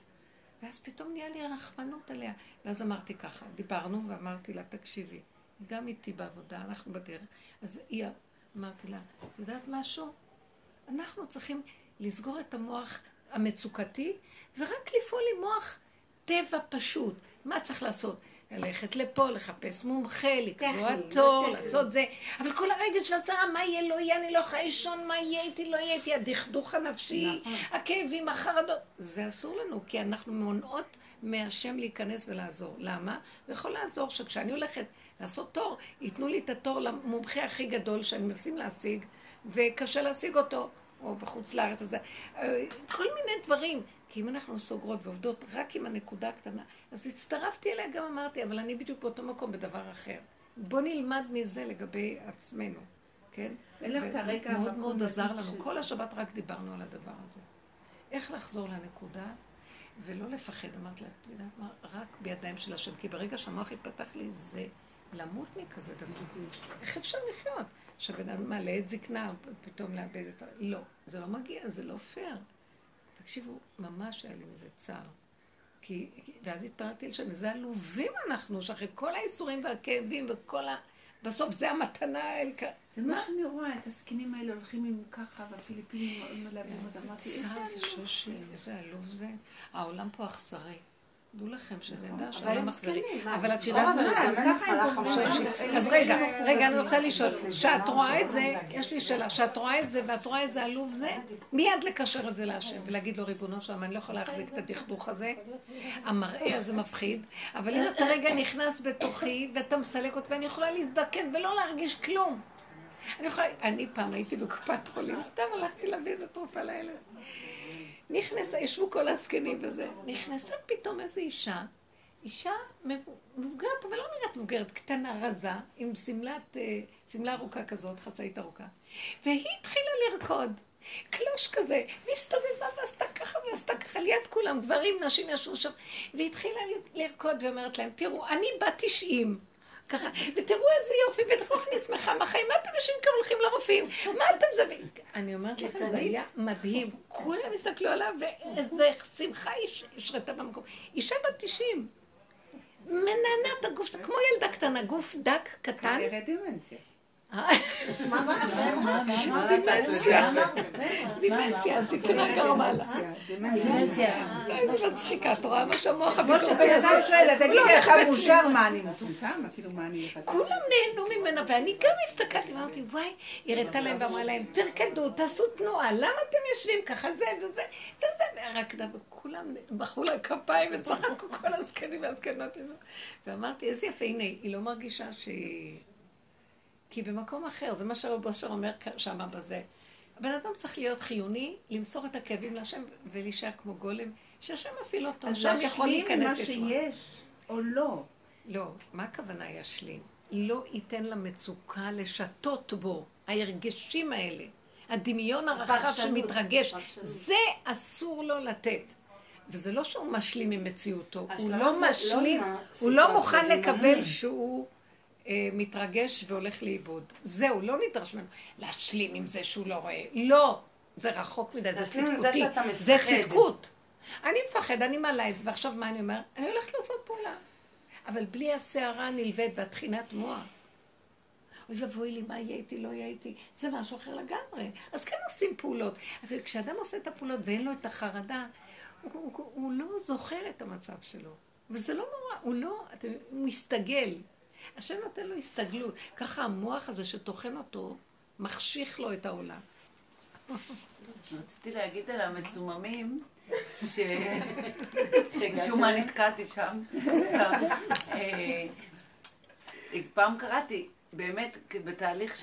ואז פתאום נהיה לי רחמנות עליה. ואז אמרתי ככה, דיברנו ואמרתי לה, תקשיבי, היא גם איתי בעבודה, אנחנו בדרך. אז היא, אמרתי לה, את יודעת משהו? אנחנו צריכים לסגור את המוח המצוקתי, ורק לפעול עם מוח טבע פשוט. מה צריך לעשות? ללכת לפה, לחפש מומחה, לקבוע תור, לעשות זה. אבל כל הרגש והצרה, מה יהיה, לא יהיה, אני לא יכולה לישון, מה יהיה איתי, לא יהיה איתי, הדכדוך הנפשי, הכאבים, החרדות. זה אסור לנו, כי אנחנו מונעות מהשם להיכנס ולעזור. למה? הוא יכול לעזור שכשאני הולכת לעשות תור, ייתנו לי את התור למומחה הכי גדול שאני מנסים להשיג, וקשה להשיג אותו. או בחוץ לארץ הזה, כל מיני דברים. כי אם אנחנו סוגרות ועובדות רק עם הנקודה הקטנה, אז הצטרפתי אליה, גם אמרתי, אבל אני בדיוק באותו מקום בדבר אחר. בוא נלמד מזה לגבי עצמנו, כן? אין לך את הרגע מאוד מאוד עזר לנו. ש- כל השבת רק דיברנו על הדבר הזה. איך לחזור לנקודה ולא לפחד. אמרתי לה, את יודעת מה? רק בידיים של השם. כי ברגע שהמוח התפתח לי, זה למות מכזה דבר. איך אפשר לחיות? שבן אדם מעלה את זקנה, פתאום לאבד את ה... לא, זה לא מגיע, זה לא פייר. תקשיבו, ממש היה לי מזה צער. כי, ואז התפללתי לשם, איזה עלובים אנחנו, שאחרי כל האיסורים והכאבים וכל ה... בסוף זה המתנה העיקר. זה מה שאני רואה, את הזקנים האלה הולכים עם ככה, והפיליפינים מלווים אותם. איזה צער איזה זה שושי, איזה עלוב זה. העולם פה אכזרי. דעו לכם שנדע אכזרי. זקנים, מה? אבל את אבל יודעת מה? זה. אז רגע, רגע, אני רוצה לשאול, כשאת רואה את זה, יש לי שאלה, כשאת רואה את זה ואת רואה איזה עלוב זה, מיד לקשר את זה להשם ולהגיד לו, ריבונו שלם, אני לא יכולה להחזיק את הדכדוך הזה, המראה הזה מפחיד, אבל אם אתה רגע נכנס בתוכי ואתה מסלק אותי ואני יכולה להזדקן ולא להרגיש כלום. אני יכולה, אני פעם הייתי בקופת חולים, סתם הלכתי להביא איזה תרופה לילד. נכנסה, ישבו כל הזקנים וזה, נכנסה פתאום איזו אישה, אישה מבוגרת, אבל לא נראית מבוגרת, קטנה, רזה, עם שמלת, אה, שמלה ארוכה כזאת, חצאית ארוכה. והיא התחילה לרקוד. קלוש כזה, והסתובבה ועשתה ככה ועשתה ככה ליד כולם, גברים, נשים ישבו שם, והיא התחילה לרקוד ואומרת להם, תראו, אני בת 90, ככה, ותראו איזה יופי, ותראו איך אני שמחה מהחיים, מה אתם יושבים כאן הולכים לרופאים? מה אתם זה? אני אומרת לכם, זה היה מדהים. כולם הסתכלו עליו, ואיזה שמחה הש- השרתה במקום. אישה בת 90. מנענעת הגוף כמו ילדה קטנה, גוף דק, קטן. כנראה דמנציה. דימנציה. דימנציה, הזקנה גרמה לה. דמנציה. איזה מצחיקה, את רואה מה שהמוח כמו הביקורתי הזה. שואל, תגידי לא, איך באמת מאושר, מה אני מטומטם? כאילו, מה אני? כולם נהנו ממנה, ואני גם הסתכלתי ואמרתי, וואי, היא הראתה להם ואמרה להם, תרקדו, תעשו תנועה, למה אתם יושבים ככה, זה וזה, וזה, רקדה, וכולם מחאו לה כפיים וצחקו כל הזקנים והזקנות. ואמרתי, איזה יפה, הנה, היא לא מרגישה שהיא... כי במקום אחר, זה מה שרב אושר אומר שמה בזה. הבן אדם צריך להיות חיוני, למסור את הכאבים להשם ולהישאר כמו גולם, שהשם מפעיל אותו, אז שם יכול להשלים עם מה להיכנס ישועה. שיש, או לא. לא, מה הכוונה ישלים? לא ייתן למצוקה לשתות בו, ההרגשים האלה, הדמיון הרחב שמתרגש. זה אסור לו לתת. וזה לא שהוא משלים עם מציאותו, הוא לא לא משלים, הוא לא מוכן לקבל. שהוא מתרגש והולך לאיבוד. זהו, לא נדרש ממנו להשלים עם זה שהוא לא רואה. לא, זה רחוק מדי, זה צדקותי. זה. צדקות. אני מפחד, אני מעלה את זה, ועכשיו מה אני אומר? אני הולכת לעשות פעולה. אבל בלי הסערה הנלווית והטחינת מוח. אוי ואבוי לי, מה יהיה איתי, לא יהיה איתי, זה משהו אחר לגמרי. אז כן עושים פעולות. אבל כשאדם עושה את הפעולות ואין לו את החרדה, הוא, הוא, הוא, הוא לא זוכר את המצב שלו. וזה לא נורא, הוא לא, הוא מסתגל. השם נותן לו הסתגלות. ככה המוח הזה שטוחן אותו, מחשיך לו את העולם. רציתי להגיד על המצוממים, ש... [LAUGHS] שמשום מה נתקעתי שם. אה, פעם קראתי, באמת, בתהליך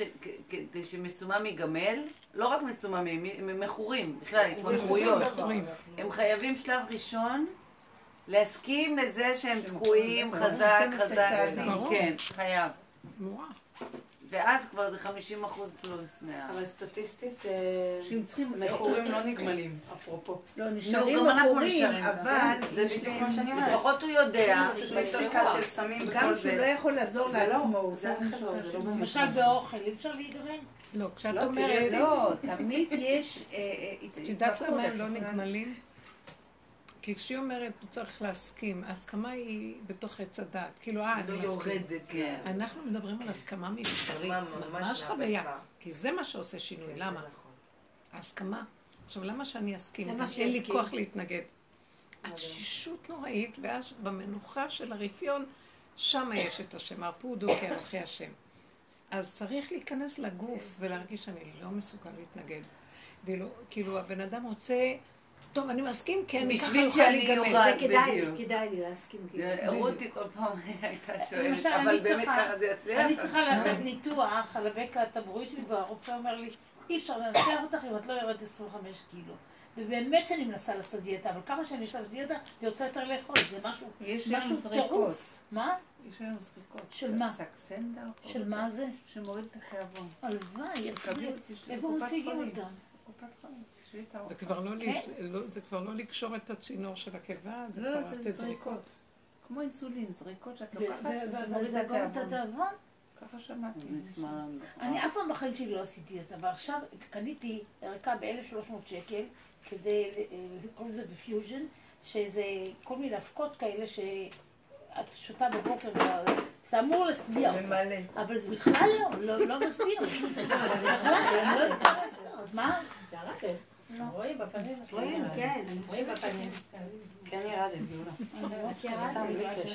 כדי שמסומם ייגמל, לא רק מסוממים, הם מכורים, בכלל, התמכרויות. הם חייבים שלב ראשון להסכים לזה שהם תקועים חזק, 12 חזק. כן, חייב. ואז כבר זה 50 אחוז פלוס מה... אבל סטטיסטית, אה. מכורים לא נגמלים, אפרופו. לא, נשארים גם אנחנו מכורים, אבל... זה בדיוק מה שאני אומרת. לפחות הוא יודע. סטטיסטיקה של סמים גם וכל שהוא לא זה. יכול לעזור זה לא, לעצמו, זה לא, זה לא באמת. למשל באוכל, אי אפשר להיגמל? לא, כשאת לא, אומרת, לא, תמיד יש... אה, אה, את יודעת למה הם לא נגמלים? כי כשהיא אומרת, הוא צריך להסכים, ההסכמה היא בתוך עץ הדעת. כאילו, אה, לא אני מסכים. יורדת. כן. אנחנו מדברים על הסכמה מבשרית, ממש חוויה. כי זה מה שעושה שינוי. כן, למה? נכון. ההסכמה. עכשיו, למה שאני אסכים? אין לי? כוח להתנגד. התשישות נוראית, ואז במנוחה של הרפיון, שם יש את השם, הרפודו כאנוכי השם. אז צריך להיכנס לגוף ולהרגיש שאני לא מסוגל להתנגד. ואילו, כאילו, הבן אדם רוצה, טוב, אני מסכים, כן, אני ככה שאני להיגמל. אוכל. זה כדאי בדיוק. לי, כדאי לי להסכים. כאילו. רותי כל פעם [LAUGHS] הייתה שואלת, אבל באמת צריכה- ככה זה יצליח? אני צריכה לעשות ניתוח על הבקע הטבורי שלי, והרופא אומר לי, אי אפשר לנתח אותך אם את לא יורדת 25 קילו. ובאמת שאני מנסה לעשות דיאטה, אבל כמה שאני עושה דיאטה, אני רוצה יותר לאכול, זה משהו, יש היום זריקות. טירוף. מה? יש היום זריקות. של מה? סקסנדר. של מה זה? שמוריד את התיאבון. הלוואי, איפה משיגים. אותם? קופת חולים. זה כבר לא, כן. להצ- לא, זה כבר לא לקשור את הצינור של הקיבה, זה לא, כבר זה לתת זריקות. כמו אינסולין, זריקות שאת לוקחת, זה מוריד את התיאבון. ככה שמעתי. זה. אני אף פעם בחיים שלי לא עשיתי את זה, אבל עכשיו קניתי ערכה ב-1300 שקל, כדי, אה, קוראים לזה בפיוז'ן, שזה כל מיני אבקות כאלה שאת שותה בבוקר, זה אמור להסביר, ממלא. אבל זה בכלל לא, לא, לא מסביר. [LAUGHS] בכלל, אני לא יודעת מה לעשות. מה? רואים בפנים. רואים, כן. רואים בפנים. כן ירדת, גאולה.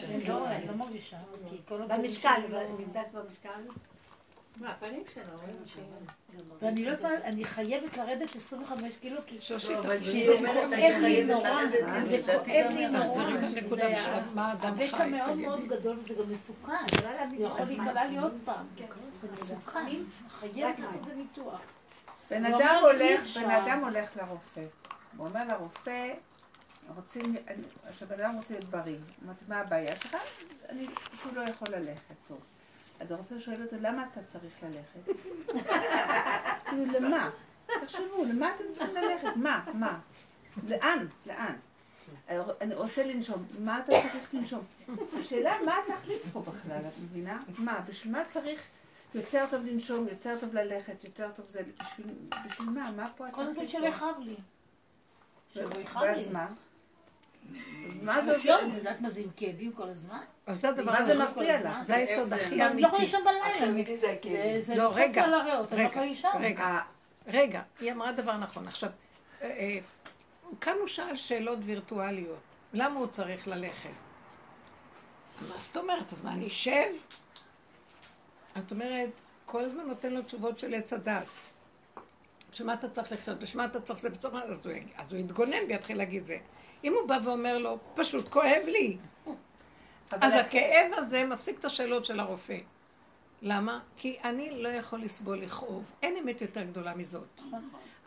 אני לא- אני לא מרגישה, במשקל, לא- נבדק במשקל. ואני לא יודעת, אני חייבת לרדת 25 קילו, כי לא, זה אומרת, כואב אני לי חייבת נורא, לרדת, זה כואב לי נורא. תחזרי זה לנקודה ה- של מה אדם הבקע חי, מאוד. מאוד גדול וזה גם מסוכן. זה יכול להיקלע לי עוד פעם. זה מסוכן. חייבת לעשות את הניתוח. בן אדם הולך. בן אדם הולך לרופא. הוא אומר לרופא, רוצים, שבן אדם רוצה להיות בריא. אמרתי, מה הבעיה שלך? אני, שהוא לא יכול ללכת טוב. אז הרופא שואל אותו, למה אתה צריך ללכת? [LAUGHS] כאילו, למה? תחשבו, למה אתם צריכים ללכת? מה? מה? לאן? לאן? אני רוצה לנשום. מה אתה צריך לנשום? השאלה, מה התכלית פה בכלל, את מבינה? מה, בשביל מה צריך יותר טוב לנשום, יותר טוב ללכת, יותר טוב זה, בשביל, בשביל מה? מה פה קודם כל שלא? יכאב לי. שלא יכאב לי. ואז מה? מה זה לא, עושה? את יודעת מה זה עם כאבים כל הזמן? אז זה הדבר מה זה הכי- מפריע לך? זה היסוד הכי לא, אני לא יכולה אמיתי. לישון בלילה. אמיתי זה הכאבים. זה לא, לוחץ רגע, על הריאות, אני לא רגע, לישון. רגע. אה, רגע, היא אמרה דבר נכון. עכשיו, אה, אה, כאן הוא שאל שאלות וירטואליות. למה הוא צריך ללכת? מה זאת אומרת? אז מה, אני אשב? את אומרת, כל הזמן נותן לו תשובות של עץ הדת. בשביל מה אתה צריך לחיות? בשביל מה אתה צריך זה? בצורה... אז הוא, אז הוא יתגונן ויתחיל להגיד זה. אם הוא בא ואומר לו, פשוט כואב לי. אז הכאב הזה מפסיק את השאלות של הרופא. למה? כי אני לא יכול לסבול לכאוב. אין אמת יותר גדולה מזאת.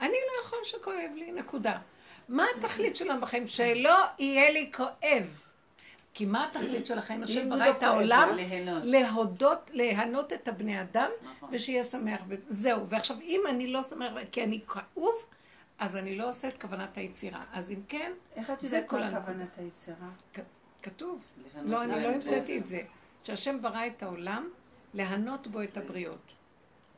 אני לא יכול שכואב לי, נקודה. מה התכלית שלנו בחיים? שלא יהיה לי כואב. כי מה התכלית של החיים? השם ברא את העולם. להודות, להנות את הבני אדם, נכון. ושיהיה שמח. זהו. ועכשיו, אם אני לא שמח, כי אני כאוב, אז אני לא עושה את כוונת היצירה. אז אם כן, איך את זה יודעת כל מה הנקודה. כוונת היצירה? כתוב. לא, אני לא. המצאתי את זה. שהשם ברא את העולם, להנות בו את הבריות.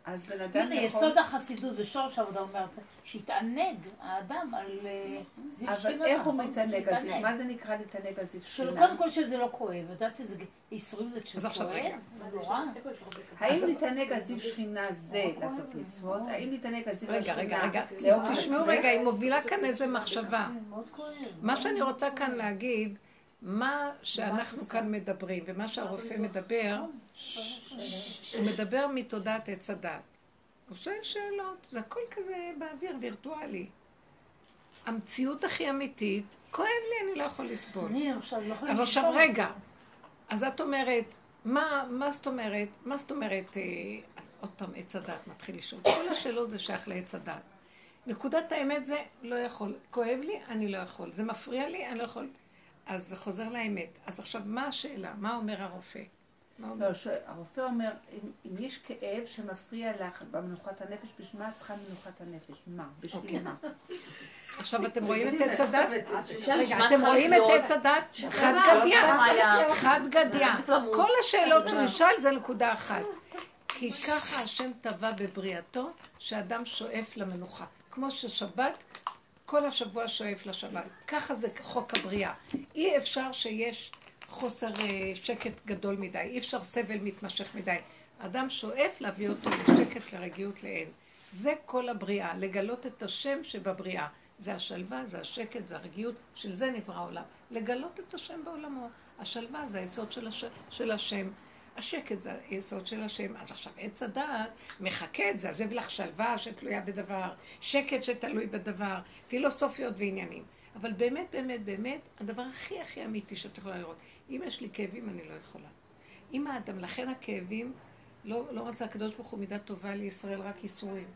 אז בן אדם הנה, יכול... יסוד החסידות ושורש העבודה אומרת, שיתענג האדם על אה, זיו אבל שכינתה. איך הוא נכון? מתענג על? שיתענג. מה זה נקרא להתענג על זיו שכינה? קודם כל שזה לא כואב, את יודעת שזה ייסורים זה אז עכשיו כשכואב? רגע. זה נורא. האם להתענג על זיו שכינה זה לעשות מצוות? האם להתענג על זיו רגע, השכינה? רגע, רגע, לאהוב תשמעו? רגע, היא מובילה כאן איזה מחשבה. כואב. מה שאני רוצה כאן להגיד, מה שאנחנו כאן מדברים, ומה שהרופא מדבר, הוא מדבר מתודעת עץ הדת. הוא שואל שאלות, זה הכל כזה באוויר וירטואלי. המציאות הכי אמיתית, כואב לי, אני לא יכול לסבול. אני עכשיו לא יכולה אז עכשיו. רגע, אז את אומרת, מה, מה זאת אומרת, מה זאת אומרת, אה, עוד פעם, עץ הדת מתחיל לשאול. כל השאלות זה שייך לעץ הדת. נקודת האמת זה, לא יכול. כואב לי, אני לא יכול. זה מפריע לי, אני לא יכול. אז זה חוזר לאמת. אז עכשיו, מה השאלה? מה אומר הרופא? מה אומר? לא, הרופא אומר, אם, יש כאב שמפריע לך במנוחת הנפש, בשביל מה את צריכה מנוחת הנפש? מה? בשביל אוקיי. מה? עכשיו אתם רואים את עץ הדת? רגע, אתם רואים את. עץ הדת? חד גדיא. חד גדיא. כל השאלות שהוא ישאל זה נקודה אחת. כי ככה השם טבע בבריאתו, שאדם שואף למנוחה. כמו ששבת, כל השבוע שואף לשבת. ככה זה חוק הבריאה. אי אפשר שיש חוסר אה, שקט גדול מדי, אי אפשר סבל מתמשך מדי. אדם שואף להביא אותו לשקט, לרגיעות, לאין. זה כל הבריאה, לגלות את השם שבבריאה. זה השלווה, זה השקט, זה הרגיעות, של זה נברא העולם. לגלות את השם בעולמו. השלווה זה היסוד של, הש... של השם. השקט זה היסוד של השם. אז עכשיו עץ הדעת מחכה את זה, אז יביא לך שלווה שתלויה בדבר, שקט שתלוי בדבר, פילוסופיות ועניינים. אבל באמת, באמת, באמת, הדבר הכי הכי אמיתי שאת יכולה לראות, אם יש לי כאבים, אני לא יכולה. אם האדם, לכן הכאבים, לא, לא רצה הקדוש ברוך הוא מידה טובה לישראל, רק ייסורים.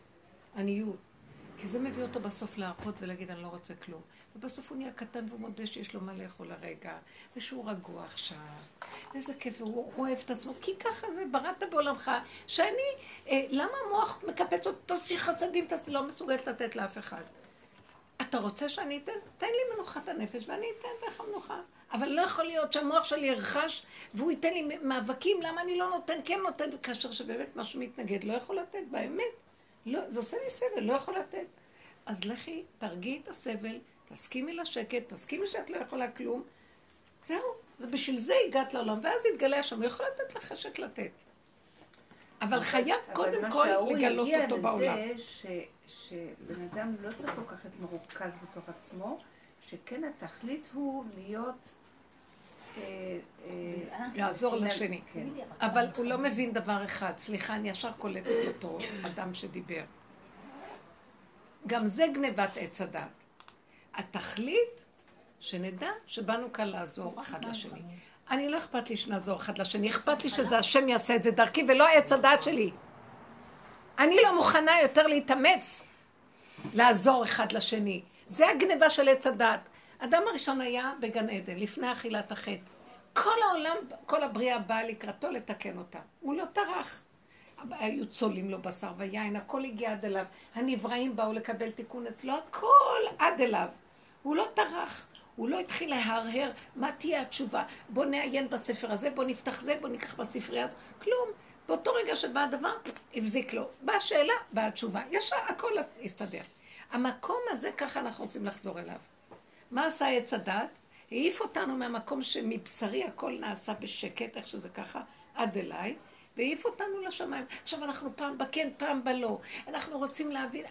עניות. כי זה מביא אותו בסוף להרפות ולהגיד, אני לא רוצה כלום. ובסוף הוא נהיה קטן והוא מודה שיש לו מה לאכול הרגע, ושהוא רגוע עכשיו, ואיזה כיף, והוא אוהב את עצמו, כי ככה זה, בראת בעולמך, שאני, אה, למה המוח מקפץ אותי, תעשי חסדים, תעשי, לא מסוגלת לתת לאף אחד. אתה רוצה שאני אתן? תן לי מנוחת הנפש ואני אתן לך מנוחה. אבל לא יכול להיות שהמוח שלי ירחש והוא ייתן לי מאבקים למה אני לא נותן, כן נותן, כאשר שבאמת משהו מתנגד, לא יכול לתת, באמת. לא, זה עושה לי סבל, לא יכול לתת. אז לכי, תרגיעי את הסבל, תסכימי לשקט, תסכימי שאת לא יכולה כלום. זהו, זה בשביל זה הגעת לעולם, ואז יתגלה השם, הוא יכול לתת לך חשק לתת. אבל חייב קודם כל לגלות אותו בעולם. אבל מה שההוא הגיע לזה, שבן אדם לא צריך כל כך להיות מרוכז בתוך עצמו, שכן התכלית הוא להיות... אה, אה, לעזור לשני. כן. אבל הוא לא מבין דבר אחד, סליחה, אני ישר קולטת אותו, אדם שדיבר. גם זה גנבת עץ הדת. התכלית, שנדע שבאנו כאן לעזור אחד לשני. אני לא אכפת לי שנעזור אחד לשני, אכפת לי שזה השם יעשה את זה דרכי ולא עץ הדת שלי. אני לא מוכנה יותר להתאמץ לעזור אחד לשני. זה הגניבה של עץ הדת. אדם הראשון היה בגן עדן, לפני אכילת החטא. כל העולם, כל הבריאה באה לקראתו לתקן אותה. הוא לא טרח. היו צולים לו בשר ויין, הכל הגיע עד אליו. הנבראים באו לקבל תיקון אצלו, הכל עד אליו. הוא לא טרח. הוא לא התחיל להרהר, מה תהיה התשובה? בוא נעיין בספר הזה, בוא נפתח זה, בוא ניקח בספרייה הזאת. כלום. באותו רגע שבא הדבר, הבזיק לו. באה השאלה, באה התשובה. ישר הכל הסתדר. המקום הזה, ככה אנחנו רוצים לחזור אליו. מה עשה עץ הדת? העיף אותנו מהמקום שמבשרי הכל נעשה בשקט, איך שזה ככה, עד אליי, והעיף אותנו לשמיים. עכשיו אנחנו פעם בכן, פעם בלא. אנחנו רוצים להבין,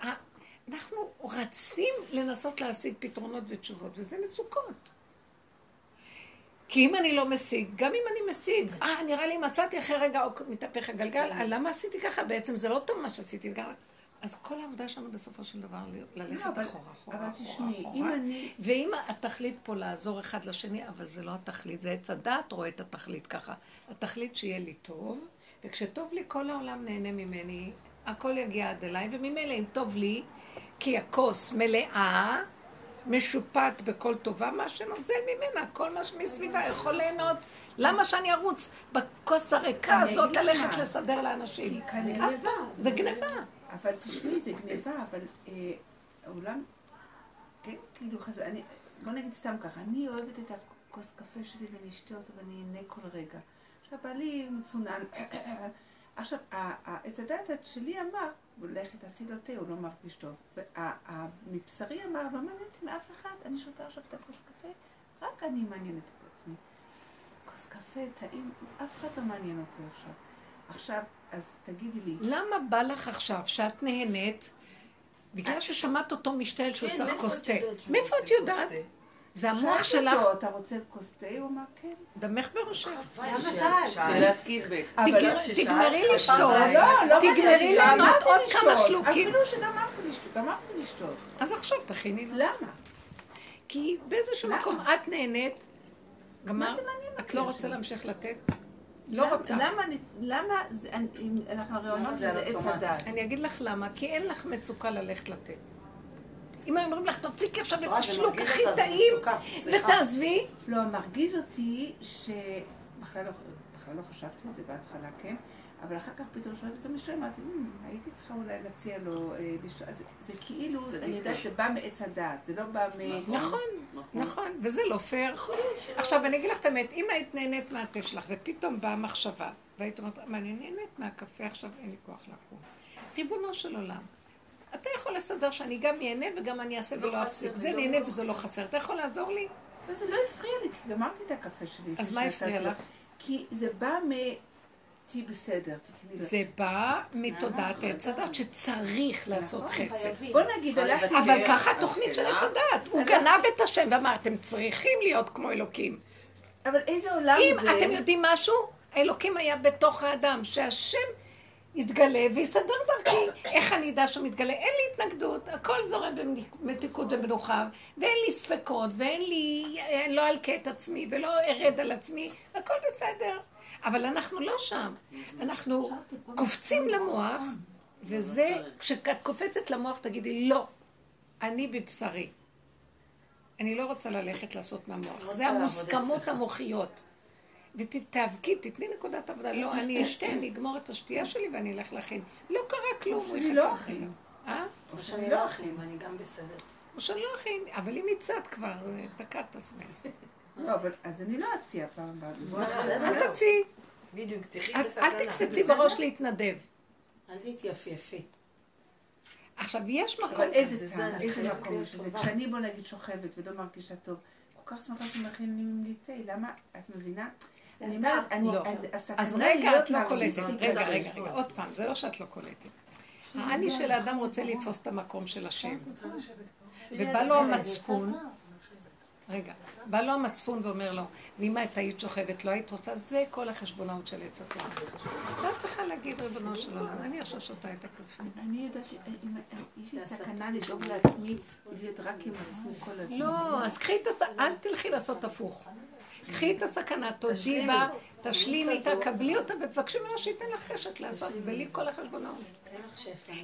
אנחנו רצים לנסות להשיג פתרונות ותשובות, וזה מצוקות. כי אם אני לא משיג, גם אם אני משיג, אה, נראה לי מצאתי אחרי רגע, או מתהפך הגלגל, אה, למה עשיתי ככה? בעצם זה לא טוב מה שעשיתי. ככה. אז כל העבודה שלנו בסופו של דבר ללכת לא, אבל- אחורה, אחורה, אחורה, אחורה. ואם התכלית פה לעזור אחד לשני, אבל זה לא התכלית, זה עץ הדעת רואה את התכלית ככה. התכלית שיהיה לי טוב, וכשטוב לי כל העולם נהנה ממני, הכל יגיע עד אליי, וממילא אם טוב לי, כי הכוס מלאה, משופט בכל טובה, מה שנוזל ממנה, כל מה שמסביבה יכול ליהנות. למה שאני ארוץ בכוס הריקה הזאת ללכת. לסדר לאנשים? אף פעם, זה גניבה. אבל תשמעי, זה גניבה, אבל אה, העולם, כן, כאילו. אני, בוא נגיד סתם ככה, אני אוהבת את הכוס קפה שלי ואני אשתה אותו ואני אהנה כל רגע. עכשיו, בעלי מצונן. עכשיו, עץ הדת שלי אמר, לכי תעשי לו תה, הוא לא מרגיש טוב. ומבשרי אמר, לא מעניין אותי מאף אחד, אני שותה עכשיו את הכוס קפה, רק אני מעניינת את עצמי. כוס קפה, טעים, אף אחד לא מעניין אותי עכשיו. עכשיו, אז תגידי לי, למה בא לך עכשיו שאת נהנית, בגלל ששמעת אותו משתעל שהוא כן, צריך כוס תה? מאיפה את יודעת? זה המוח שאלתי שלך, אותו, אתה רוצה כוס תה? הוא אמר כן. דמך בראשך. שאלת. שאלת? שאלת קיטבק. ששאלת, תגמרי לשתות. לא, לא תגמרי לענות עוד. כמה שלוקים. אפילו שגמרתי לשתות, גמרתי לשתות. אז עכשיו תכיני. למה? כי באיזשהו? מקום את נהנית, גמר, מה זה מעניין את לא? רוצה להמשיך לתת? לא רוצה. למה, אני- למה, אנחנו הרי אומרים זה שזה עץ? הדת. אני אגיד לך למה, כי אין לך מצוקה ללכת לתת. אם היו אומרים לך, תפסיקי עכשיו את השלוק הכי טעים. ותעזבי, לא, מרגיז אותי שבכלל לא, בכלל לא חשבתי את זה בהתחלה, כן? אבל אחר כך פתאום שמעתי את המשל, אמרתי, "מ, הייתי צריכה אולי להציע לו אה, זה כאילו. אני יודעת שזה בא מעץ הדת, זה לא בא מ... נכון, נכון, וזה לא פייר. עכשיו, אני אגיד לך את האמת, אם היית נהנית מהתה שלך, ופתאום באה מחשבה, והיית אומרת, מה, אני נהנית מהקפה, עכשיו אין לי כוח לקום. ריבונו של עולם, אתה יכול לסדר שאני גם ייהנה וגם אני אעשה ולא אפסיק. זה נהנה וזה לא חסר. אתה יכול לעזור לי? וזה לא הפריע לי, כי גמרתי את הקפה שלי. אז מה הפריע לך? כי זה בא מ... תהיי בסדר, תקני זה בא מתודעת עץ הדת שצריך לעשות חסד. בוא נגיד, הלכתי... אבל ככה התוכנית של עץ הדת. הוא גנב את השם ואמר, אתם צריכים להיות כמו אלוקים. אבל איזה עולם אם זה... אתם יודעים משהו, האלוקים היה בתוך האדם, שהשם יתגלה ויסדר דרכי. איך אני אדע שהוא מתגלה? אין לי התנגדות, הכל זורם במתיקות ומנוחה, ואין לי ספקות, ואין לי, אה, לא אלקה את עצמי, ולא ארד על עצמי, הכל בסדר. אבל אנחנו לא שם. אנחנו קופצים למוח, וזה, כשאת קופצת למוח תגידי, לא, אני בבשרי. אני לא רוצה ללכת לעשות מהמוח. רוצה זה המוסכמות. המוחיות. ותאבקי, תתני נקודת עבודה. לא, אני אשתה, אני אגמור את השתייה שלי ואני אלך להכין. לא קרה כלום, הוא יחכה לא. אה? או שאני לא אכין, ואני גם בסדר. או שאני לא אכין, אבל אם הצעת כבר, אה, תקעת את עצמך. לא, אבל אז אני לא אציע פעם הבאה. בוא אל תציעי, בדיוק, תחי אל בסכנה. אל תקפצי בראש להתנדב. אל תתייפייפי. עכשיו, יש מקום אבל איזה זה- טעם, זה איזה מקום יש לזה. כשאני בוא נגיד שוכבת ולא מרגישה טוב, כל כך שמחה שמכינים לי תה, למה? את מבינה? אני אומרת, אני, לא. אז רגע, את לא קולטת. רגע. רגע, רגע, עוד פעם, זה לא שאת לא קולטת. האני של האדם רוצה לתפוס את המקום של השם. ובא לו המצפון, רגע, בא לו המצפון ואומר לו, ואם את היית שוכבת, לא היית רוצה, זה כל החשבונאות של עץ התורה. ואת צריכה להגיד, ריבונו של עולם, אני עכשיו שותה את הקפה. אני יודעת שיש לי סכנה לדאוג לעצמי, להיות רק עם עצמי כל הזמן. לא, אז קחי את הסכנה, אל תלכי לעשות הפוך. קחי את הסכנה, תודי בה, תשלימי איתה, קבלי אותה ותבקשי ממנו שייתן לך חשק לעשות, בלי כל החשבונאות.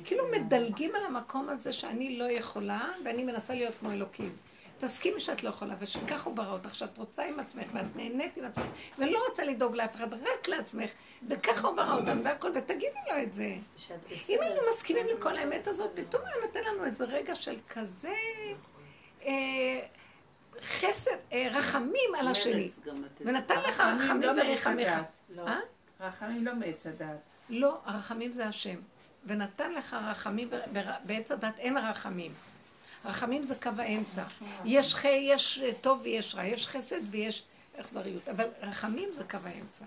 כאילו מדלגים על המקום הזה שאני לא יכולה, ואני מנסה להיות כמו אלוקים. תסכימי שאת לא יכולה, ושככה הוא ברא אותך, שאת רוצה עם עצמך, ואת נהנית עם עצמך, ולא רוצה לדאוג לאף אחד, רק לעצמך, וככה הוא ברא אותנו והכל, ותגידי לו את זה. אם. היינו מסכימים לכל האמת הזאת, פתאום היה נותן לנו איזה רגע של כזה אה, חסד, אה, רחמים על השני. ונתן לך רחמים רחמים לא מעץ ורחמך. לא. אה? רחמים לא מעץ הדעת. לא, הרחמים זה השם. ונתן לך רחמים, בעץ הדת אין רחמים. רחמים זה קו האמצע. יש חי, יש טוב ויש רע, יש חסד ויש אכזריות, אבל רחמים זה קו האמצע.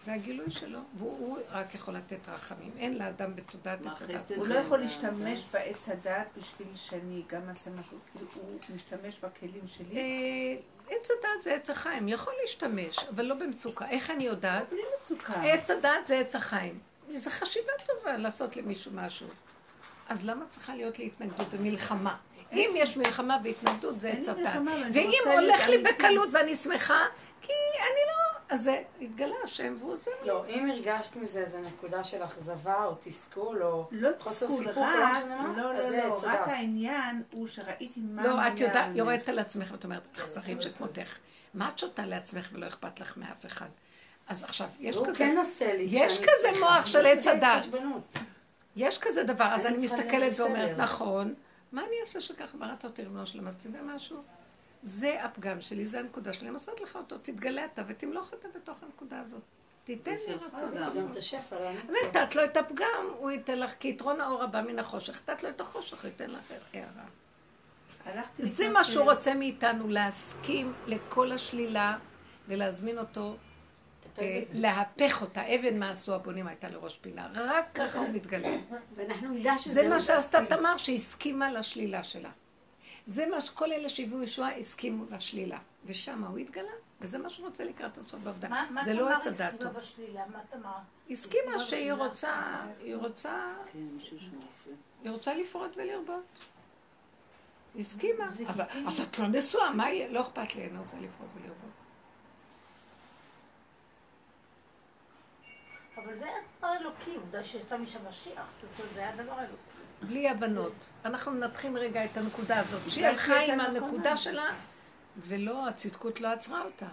זה הגילוי שלו, והוא הוא רק יכול לתת רחמים. אין לאדם בתודעת עץ הדת. הוא לא יכול להשתמש בעץ הדת בשביל שאני גם אעשה משהו, כאילו הוא משתמש בכלים שלי. אה, עץ הדת זה עץ החיים, יכול להשתמש, אבל לא במצוקה. איך אני יודעת? בלי מצוקה. עץ הדת זה עץ החיים. זו חשיבה טובה לעשות למישהו משהו. אז למה צריכה להיות לי התנגדות ומלחמה? אם יש מלחמה והתנגדות זה עץ הדת. ואם הולך לי. בקלות ואני שמחה, כי אני לא... אז זה התגלה השם והוא עוזר לי. לא, אם הרגשת מזה איזה נקודה של אכזבה או תסכול או לא חוסר סיפוק, רק, לא משנה מה, לא, לא, זה לא, עץ רק. העניין הוא שראיתי מה לא, את יודעת. יורדת על עצמך ואת אומרת, אכזרית שכמותך. מה את שותה לעצמך ולא אכפת לך מאף אחד? אז עכשיו, יש כזה... כן עושה לי. יש כזה. מוח של עץ הדת. יש כזה דבר, אז אני מסתכלת ואומרת. נכון, מה אני אעשה שככה בראת אותי ריבונו שלם? אז אתה יודע משהו? זה הפגם שלי, זה הנקודה שלי, למסות לך אותו, תתגלה אתה ותמלוך אותה בתוך הנקודה הזאת. תיתן לי רצון לא אני. נתת לו את הפגם, הוא ייתן לך, כי יתרון האור הבא מן החושך, נתת לו את החושך, הוא ייתן לך הערה. זה מה שהוא אה, רוצה מאיתנו, להסכים לכל השלילה ולהזמין אותו, אה. להפך אותה. אבן מה עשו הבונים הייתה לראש פינה, רק ככה הוא מתגלה. זה מה שעשתה מספיק. תמר, שהסכימה לשלילה שלה. זה מה שכל אלה שהביאו ישועה הסכימו לשלילה. ושם הוא התגלה, וזה מה שהוא רוצה לקראת הסוף בעבודה. מה מה זה לא תמר עץ הדעת הסכימה טוב. בשלילה? מה תמר? הסכימה הסכימה שהיא. רוצה, היא רוצה, כן. היא רוצה לפרוט ולרבות. הסכימה. אז את לא נשואה, מה יהיה? לא אכפת לי, אני רוצה לפרוט ולרבות. אבל זה היה דבר אלוקי, עובדה שיצא משם משיח, זה היה דבר אלוקי. בלי הבנות. אנחנו מנתחים רגע את הנקודה הזאת. שהיא הלכה עם. הנקודה שלה, ולא, הצדקות לא עצרה אותה.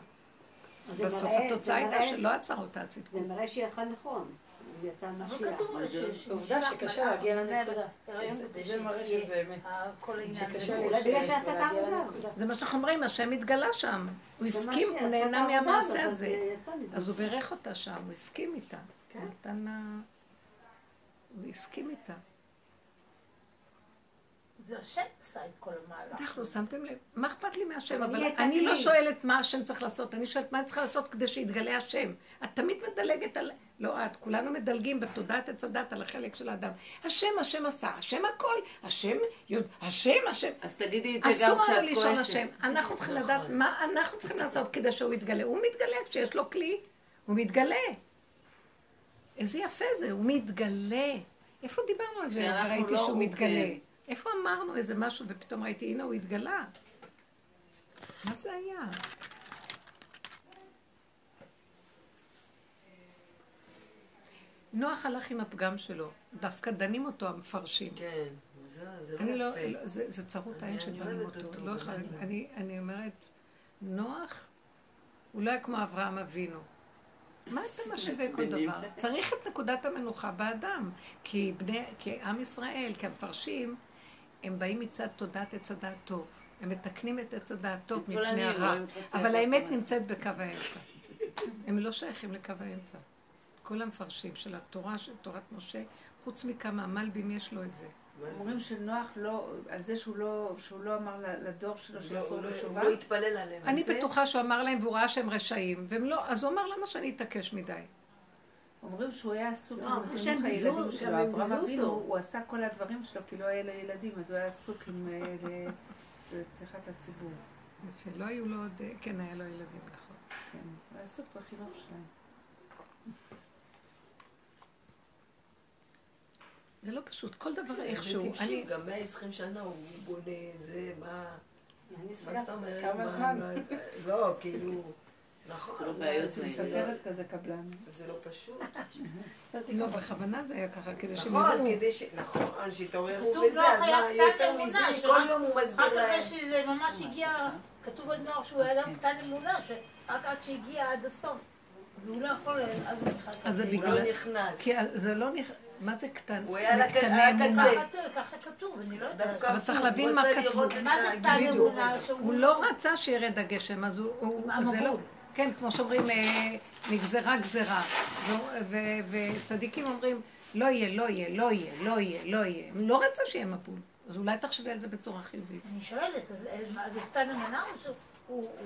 זה בסוף התוצאה זה הייתה מראה- שלא עצרה אותה זה הצדקות. מראה שהיא הלכה נכון. יצא משיח. עובדה שקשה להגיע לנקודה. זה- זה מראה שזה אמת. שקשה להגיע. זה מה שאנחנו אומרים, השם התגלה שם. הוא זה הסכים, הוא נהנה מהמעשה הזה. זה. אז הוא בירך אותה שם, הוא הסכים איתה. כן. הוא הסכים איתה. זה השם עשה את כל המהלך. אנחנו שמתם לב, מה אכפת לי מהשם? אבל אני לא. שואלת מה השם צריך לעשות, אני שואלת מה אני צריכה לעשות כדי שיתגלה השם. את תמיד מדלגת על... לא את, כולנו מדלגים בתודעת עץ הדת על החלק של האדם. השם, השם עשה, השם הכל, השם, יודע, השם, השם. אז תגידי את זה גם אסור כשאת לנו לישון כועסת. השם. אנחנו צריכים נכון. לדעת מה אנחנו צריכים לעשות כדי שהוא יתגלה. הוא מתגלה כשיש לו כלי, הוא מתגלה. איזה יפה זה, הוא מתגלה. איפה דיברנו על זה? וראיתי לא, שהוא הוא מתגלה. איפה אמרנו איזה משהו ופתאום ראיתי, הנה הוא התגלה. מה זה היה? נוח הלך עם הפגם שלו, דווקא דנים אותו המפרשים. כן, זה זה לא אני לא, יפה. לא- זה, זה צרות העין שדנים אותו. אותו, לא באמת. אני, אני אומרת, נוח, הוא לא היה כמו אברהם אבינו. מה אתה [LAUGHS] משווה כל. דבר? צריך את נקודת המנוחה באדם. כי בני, כי עם ישראל, כי המפרשים, הם באים מצד תודעת עץ הדעת טוב. הם מתקנים את עץ הדעת טוב מפני הרע. אבל האמת. נמצאת בקו האמצע. הם לא שייכים לקו האמצע. כל המפרשים של התורה, של תורת משה, חוץ מכמה המלבים יש לו את זה. אומרים שנוח לא, על זה שהוא לא, שהוא לא אמר לדור שלו הוא שיחזור לא- בתשובה. הוא לא התפלל עליהם. אני? בטוחה שהוא אמר להם והוא ראה שהם רשעים, והם לא, אז הוא אמר למה שאני אתעקש מדי? אומרים שהוא היה עסוק לא, עם שהם חינוך הילדים שלו. הם אברהם אבינו. הוא עשה כל הדברים שלו כי לא היה לו ילדים, אז הוא היה עסוק עם אה, ל- לצריכת הציבור. יפה, לא היו לו עוד, אה, כן, היה לו ילדים, נכון. כן, הוא היה עסוק בחינוך שלהם. זה לא פשוט, כל דבר זה איכשהו. טיפשי, אני, גם 120 שנה הוא בונה זה, מה... אני מה. זאת אומרת? כמה מה- זמן? לא, כאילו... נכון, לא זה- לא- סותרת כזה קבלן. זה לא פשוט. [LAUGHS] לא, בכוונה זה היה ככה, כדי שהם נכון. כדי ש... נכון, שיתעוררו כתוב וזה, לא אז מה, יותר מזה, כל יום הוא רק מסביר להם. אחרי שזה ממש הגיע, כתוב על נוער שהוא היה אדם קטן אמונה, שרק עד שהגיע עד הסוף, והוא לא יכול, אז הוא נכנס. אז זה הוא בגלל- לא נכנס. כי זה לא נכ... מה זה קטן? הוא היה. הקצה. ככה כתוב, אני לא יודעת. דווקא אבל צריך להבין הוא מה את מה זה. קטן. אמונה? הוא לא רצה שירד הגשם, אז הוא... הוא. זה לא... כן, כמו שאומרים, אה, נגזרה גזרה. וצדיקים אומרים, לא יהיה, לא יהיה, לא יהיה, לא יהיה, לא יהיה. לא רצה שיהיה מבול. אז אולי תחשבי על זה בצורה חיובית. אני שואלת, אז אה, זה קטן אמונה או שהוא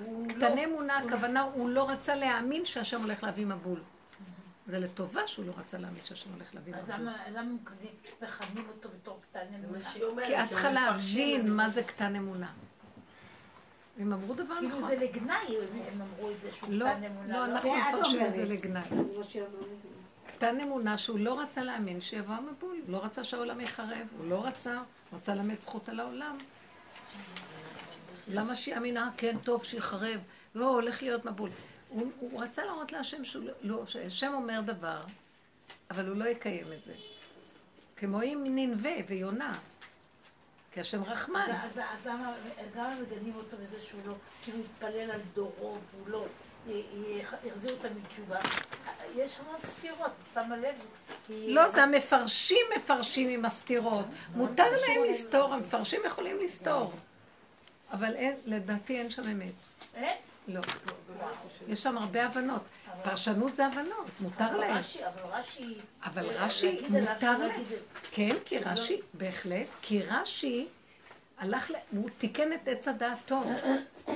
הוא לא... קטני אמונה, הכוונה, הוא לא רצה להאמין שהשם הולך להביא מבול. זה לטובה שהוא לא רצה להאמין שהשם הולך להביא אז מבול. למה למה מכנים- מכנים אותו בתור קטן אמונה? כי את צריכה להבין מה זה קטן אמונה. הם אמרו דבר כאילו נכון. זה לגנאי, הם אמרו את זה שהוא לא, קטן אמונה. לא, אנחנו זה את מפרשים את זה. לגנאי. שהיא. קטן אמונה שהוא לא רצה להאמין שיבוא המבול, לא רצה שהעולם יחרב, הוא לא רצה, הוא רצה ללמד זכות על העולם. למה שיאמינה? כן, טוב, שיחרב. לא, הולך להיות מבול. הוא, הוא רצה להראות להשם שהוא לא, לא, שהשם אומר דבר, אבל הוא לא יקיים את זה. כמו עם ננבה ויונה. כי השם רחמן. אז למה מגנים אותו בזה שהוא לא, כאילו התפלל על דורו והוא לא יחזיר אותם בתשובה? יש המון סתירות, שמה לב? לא, זה המפרשים מפרשים עם הסתירות. מותר להם לסתור, המפרשים יכולים לסתור. אבל לדעתי אין שם אמת. אין? לא. יש שם הרבה הבנות. פרשנות זה הבנות, מותר להם. רש"י, אבל רש"י... אבל אה, רש"י מותר להם. כן, כי רש"י, בהחלט, כי רש"י הלך, ל- הוא תיקן את עץ הדעת טוב. [COUGHS] לא?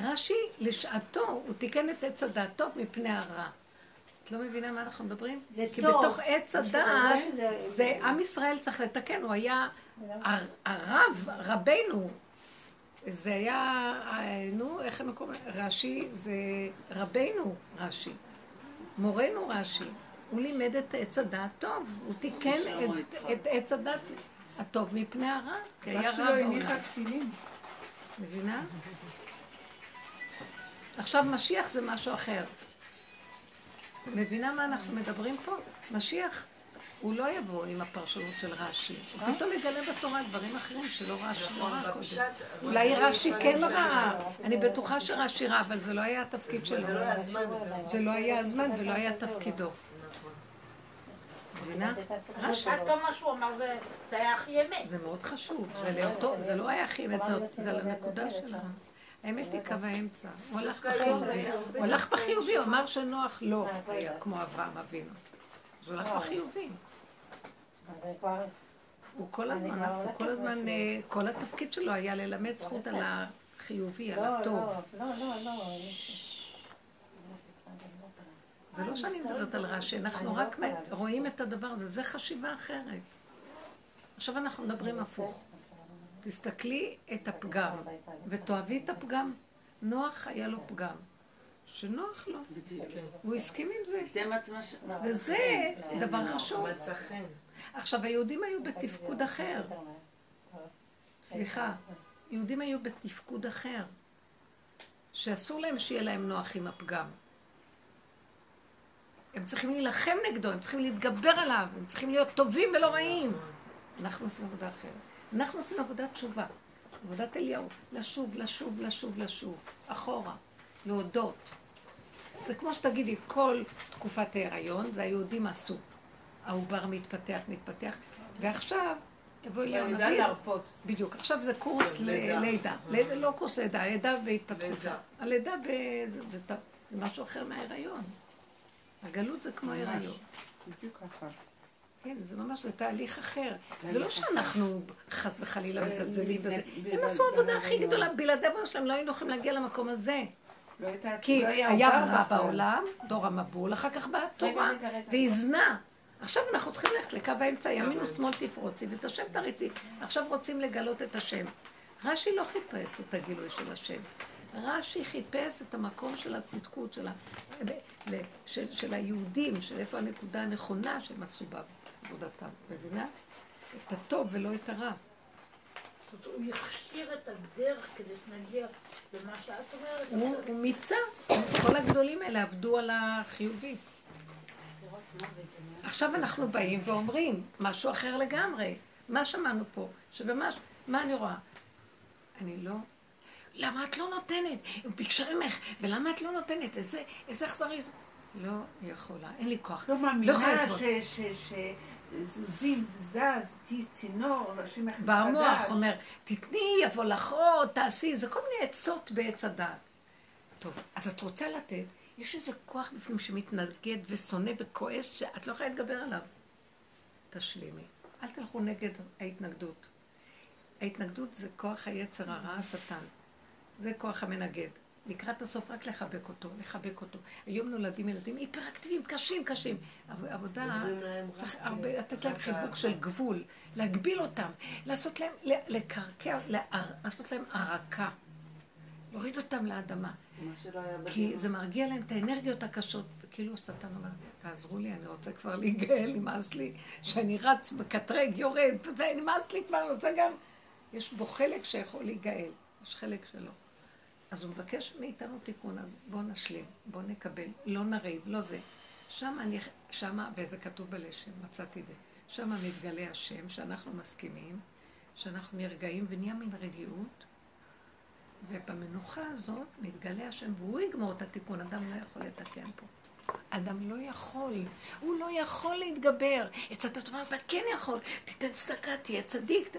רש"י, לשעתו, הוא תיקן את עץ הדעת טוב מפני הרע. את לא מבינה מה אנחנו מדברים? זה כי טוב. בתוך עץ הדעת, זה עם ישראל צריך לתקן, הוא היה הר- הרב, רבנו. זה היה, אה, נו, איך הם קוראים? רש"י זה רבנו רש"י. מורנו רש"י. הוא לימד את עץ הדעת טוב, הוא תיקן את- עץ הדעת הטוב מפני הרע, כי היה רק רע שלא הניחה בעולם. קטינים. מבינה? עכשיו משיח זה משהו אחר. את מבינה מה אנחנו מדברים פה? משיח, הוא לא יבוא עם הפרשנות של רש"י. הוא פתאום יגלה בתורה דברים אחרים שלא רש"י לא ראה קודם. אולי רש"י כן ראה, אני בטוחה שרש"י ראה, אבל זה לא היה התפקיד שלו. זה לא היה הזמן. זה לא היה הזמן ולא היה תפקידו. מבינה? רש"י. עד כמה שהוא אמר זה היה הכי אמת. זה מאוד חשוב, זה לא היה הכי אמת, זה לנקודה שלה. האמת היא קו האמצע. הוא הלך בחיובי. הוא הלך בחיובי, הוא אמר שנוח לא היה כמו אברהם אבינו. אז הוא הלך בחיובי. הוא כל הזמן, הוא כל הזמן, אה, כל התפקיד שלו היה ללמד זכות על החיובי, על לא, הטוב. לא, לא, לא. זה לא שאני מדברת על רש"י, אנחנו רק רואים את הדבר הזה, זה חשיבה אחרת. עכשיו אנחנו מדברים הפוך. תסתכלי את הפגם, ותאהבי את הפגם. נוח היה לו פגם, שנוח לו, והוא הסכים עם זה. וזה דבר חשוב. מצא חן. עכשיו, היהודים היו בתפקוד אחר. סליחה, יהודים היו בתפקוד אחר, שאסור להם שיהיה להם נוח עם הפגם. הם צריכים להילחם נגדו, הם צריכים להתגבר עליו, הם צריכים להיות טובים ולא רעים. אנחנו עושים עבודה אחרת. אנחנו עושים עבודת תשובה, עבודת אליהו, לשוב, לשוב, לשוב, לשוב, אחורה, להודות. זה כמו שתגידי, כל תקופת ההיריון, זה היהודים עשו. העובר מתפתח, מתפתח, ועכשיו יבוא אליהו לידה נביא, להרפות. בדיוק, עכשיו זה קורס כן, ל- לידה. לידה, לידה, לא קורס לידה, לידה והתפתחותה. לידה. הלידה ב- זה- משהו אחר מההיריון. הגלות זה כמו. הריון. בדיוק ככה. כן, זה ממש, זה תהליך אחר. זה לא שאנחנו חס וחלילה מזלזלים בזה. הם עשו עבודה הכי גדולה, בלעדי עבודה שלהם לא היינו יכולים להגיע למקום הזה. לא כי לא היה רע. בעולם, דור המבול, אחר כך באה תורה, רגע, רגע. עכשיו אנחנו צריכים ללכת לקו האמצע, ימין ושמאל תפרוצי, ואת השם תריצי. עכשיו רוצים לגלות את השם. רש"י לא חיפש את הגילוי של השם. רש"י חיפש את המקום של הצדקות, של, ה... של, של היהודים, של איפה הנקודה הנכונה שהם עשו בעבודתם, מבינה? את הטוב ולא את הרע. זאת אומרת, הוא יכשיר את הדרך כדי שנגיע למה שאת אומרת. הוא מיצה, כל הגדולים האלה עבדו על החיובי. עכשיו אנחנו באים ואומרים משהו אחר לגמרי. מה שמענו פה? שבמה, מה אני רואה? אני לא... למה את לא נותנת? הם ביקשו ממך, ולמה את לא נותנת? איזה, איזה אכזריות. לא יכולה, אין לי כוח. לא לא מאמינה ש- שזוזים, זז, תהיי צינור, השם יכניס בא המוח חדש. אומר, תתני, יבוא לך עוד, תעשי, זה כל מיני עצות בעץ הדעת. טוב, אז את רוצה לתת, יש איזה כוח בפנים שמתנגד ושונא וכועס שאת לא יכולה להתגבר עליו. תשלימי. אל תלכו נגד ההתנגדות. ההתנגדות זה כוח היצר הרע, השטן. זה כוח המנגד. לקראת הסוף רק לחבק אותו, לחבק אותו. היום נולדים ילדים היפראקטיביים, קשים, קשים. עב- עבודה, צריך רק, הרבה, אה, לתת להם חיבוק. של גבול, להגביל אותם, לעשות להם, לקרקע, לעשות להם ערקה. להוריד אותם לאדמה. כי. זה מרגיע להם את האנרגיות הקשות. וכאילו השטן אומר, תעזרו לי, אני רוצה כבר להיגאל, נמאס לי, שאני רץ, מקטרג, יורד, זה נמאס לי כבר, אני רוצה גם... יש בו חלק שיכול להיגאל, יש חלק שלא. אז הוא מבקש מאיתנו תיקון, אז בואו נשלים, בואו נקבל, לא נריב, לא זה. שם אני, שם, וזה כתוב בלשם, מצאתי את זה, שם מתגלה השם, שאנחנו מסכימים, שאנחנו נרגעים ונהיה מין רגיעות, ובמנוחה הזאת מתגלה השם, והוא יגמור את התיקון, אדם לא יכול לתקן פה. אדם לא יכול, הוא לא יכול להתגבר. עץ הדת אומרת, אתה כן יכול, תיתן צדקה, תהיה צדיק. ת...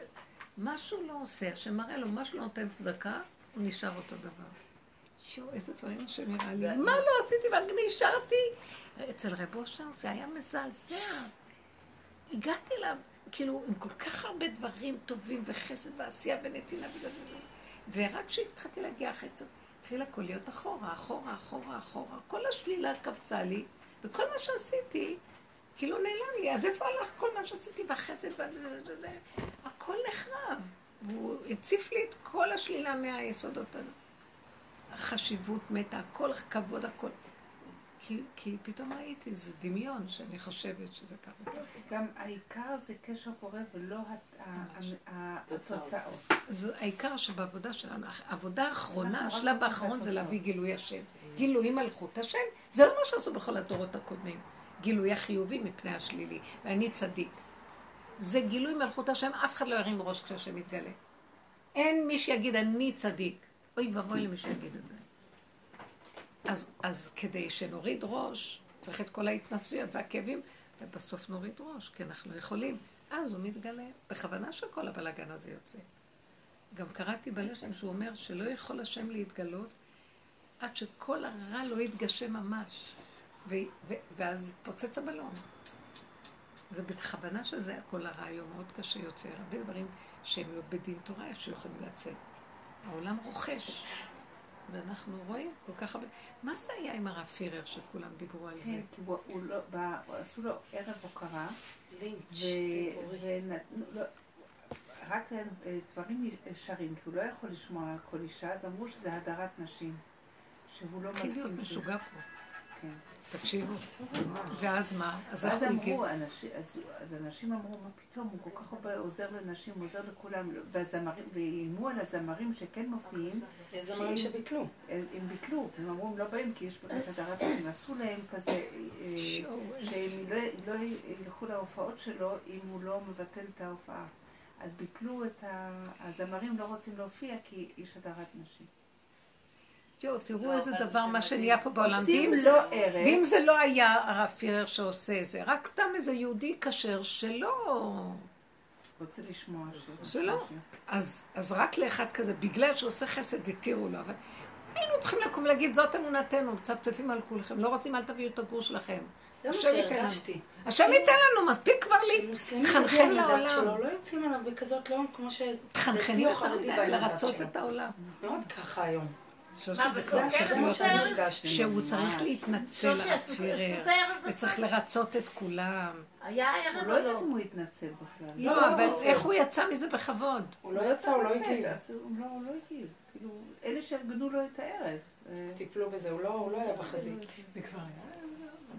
מה שהוא לא עושה, שמראה לו מה שהוא לא נותן צדקה, הוא נשאר אותו דבר. שואו, איזה דברים שנראה לי. מה לא עשיתי רק נשארתי? אצל רב אושר זה היה מזעזע. הגעתי אליו, כאילו, עם כל כך הרבה דברים טובים וחסד ועשייה ונתינה וזה וזה. ורק כשהתחלתי להגיע אחרי זה, התחיל הכל להיות אחורה, אחורה, אחורה, אחורה. כל השלילה קפצה לי, וכל מה שעשיתי, כאילו נעלם לי. אז איפה הלך כל מה שעשיתי וזה? הכל נחרב. והוא הציף לי את כל השלילה מהיסודות. החשיבות מתה, הכל כבוד, הכל. כי, כי פתאום ראיתי, זה דמיון שאני חושבת שזה ככה. גם העיקר זה קשר פורה ולא התוצאות. זה העיקר שבעבודה שלנו, העבודה האחרונה, השלב האחרון זה. להביא גילוי השם. גילוי מלכות השם, זה לא מה שעשו בכל הדורות הקודמים. גילוי החיובי מפני השלילי, ואני צדיק. זה גילוי מלכות השם, אף אחד לא ירים ראש כשהשם יתגלה. אין מי שיגיד אני צדיק. אוי ואבוי למי שיגיד את זה. אז, אז כדי שנוריד ראש, צריך את כל ההתנסויות והכאבים, ובסוף נוריד ראש, כי אנחנו יכולים. אז הוא מתגלה. בכוונה שכל הבלאגן הזה יוצא. גם קראתי בלשם שהוא אומר שלא יכול השם להתגלות עד שכל הרע לא יתגשם ממש. ו- ו- ואז פוצץ הבלון. זה בכוונה שזה הכל הרע היום מאוד קשה יוצא. הרבה דברים שהם לא בדין תורה, איך שיכולים לצאת. העולם רוכש. ואנחנו רואים כל כך הרבה... מה זה היה עם הרב פירר שכולם דיברו על זה? כן, הוא- לא, עשו לו ערב הוקרה, לינץ' לו, רק אה, דברים ישרים, כי הוא לא יכול לשמוע כל אישה, אז אמרו שזה הדרת נשים, שהוא לא להיות מסכים. שזה- משוגע פה. כן. תקשיבו. ואז מה? אז איך אז הוא אז, אנשים אמרו, מה פתאום, הוא כל כך הרבה עוזר לנשים, הוא עוזר לכולם, והזמרים, ואיימו על הזמרים שכן מופיעים, יש זמרים שביטלו. הם ביטלו, הם אמרו, הם לא באים כי יש הדרת נשים, עשו להם כזה, אה, שהם לא, לא ילכו להופעות שלו אם הוא לא מבטל את ההופעה. אז ביטלו את ה... הזמרים לא רוצים להופיע כי יש הדרת נשים. יואו, תראו לא, איזה דבר זה מה. שנהיה פה בעולם. עושים ואם זה- לו ערב, ואם זה לא היה הרב פירר שעושה זה, רק סתם איזה יהודי כשר שלא... רוצה לשמוע ש... שלא. אז, אז רק לאחד כזה, בגלל שהוא עושה חסד, התירו לו. אבל היינו צריכים לקום ולהגיד, זאת אמונתנו, מצפצפים על כולכם. לא רוצים, אל תביאו את הגור שלכם. זה מה השם ייתן לנו. שהרגשתי. השם ייתן לנו, מספיק כבר לי. שמוסלמים תחנחן יודעים על הדת לעולם. לא יוצאים עליו בכזאת לא כמו ש... הדת לרצות. את העולם. מאוד ככה היום. שושי זה כבר זה להיות... שהוא צריך להתנצל על הפירר, וצריך. לרצות את כולם. היה הוא ערב לא או יודעת לא? אם הוא יתנצל בכלל. לא, אבל איך הוא יצא מזה בכבוד? הוא לא יצא, הוא לא יתנצל, הגיב. הוא לא- הוא לא הגיב. כאילו, אלה שארגנו לו את הערב. אה, טיפלו בזה, הוא לא- הוא לא היה בחזית.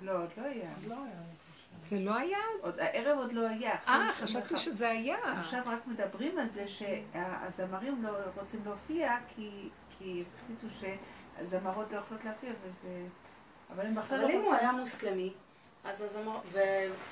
לא, עוד לא היה. זה לא היה? עוד, הערב עוד לא היה. אה, חשבתי שזה היה. עכשיו רק מדברים על זה שהזמרים לא רוצים להופיע כי, כי החליטו שהזמרות לא יכולות להופיע וזה... אבל הם בכלל לא אבל אם הוא רוצים. היה מוסלמי, אז הזמר...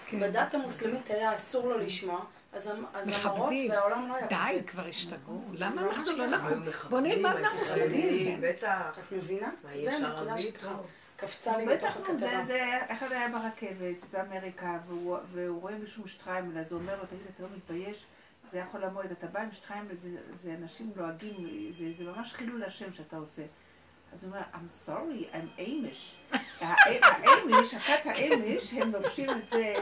כן. ובדת המוסלמית היה אסור לו לשמוע, אז הזמ- הזמרות. והעולם לא היה די. כבר השתגעו. זה למה אנחנו לא. נקום? בוא נלמד מהמוסלמים. כן. בטח. את מבינה? מה, זה הנקודה? שככה לא. קפצה לי בטח, בתוך נו, זה, הכתבה. זה, אחד היה ברכבת באמריקה, והוא, והוא רואה מישהו שטריימל, אז הוא אומר לו, תגיד, אתה לא מתבייש? זה יכול לעמוד, אתה בא עם שטריימל, זה, זה אנשים לועגים, זה, זה ממש חילול השם שאתה עושה. אז הוא אומר, I'm sorry, I'm Amish. [LAUGHS] האמיש, הכת האמיש, הם לובשים את זה.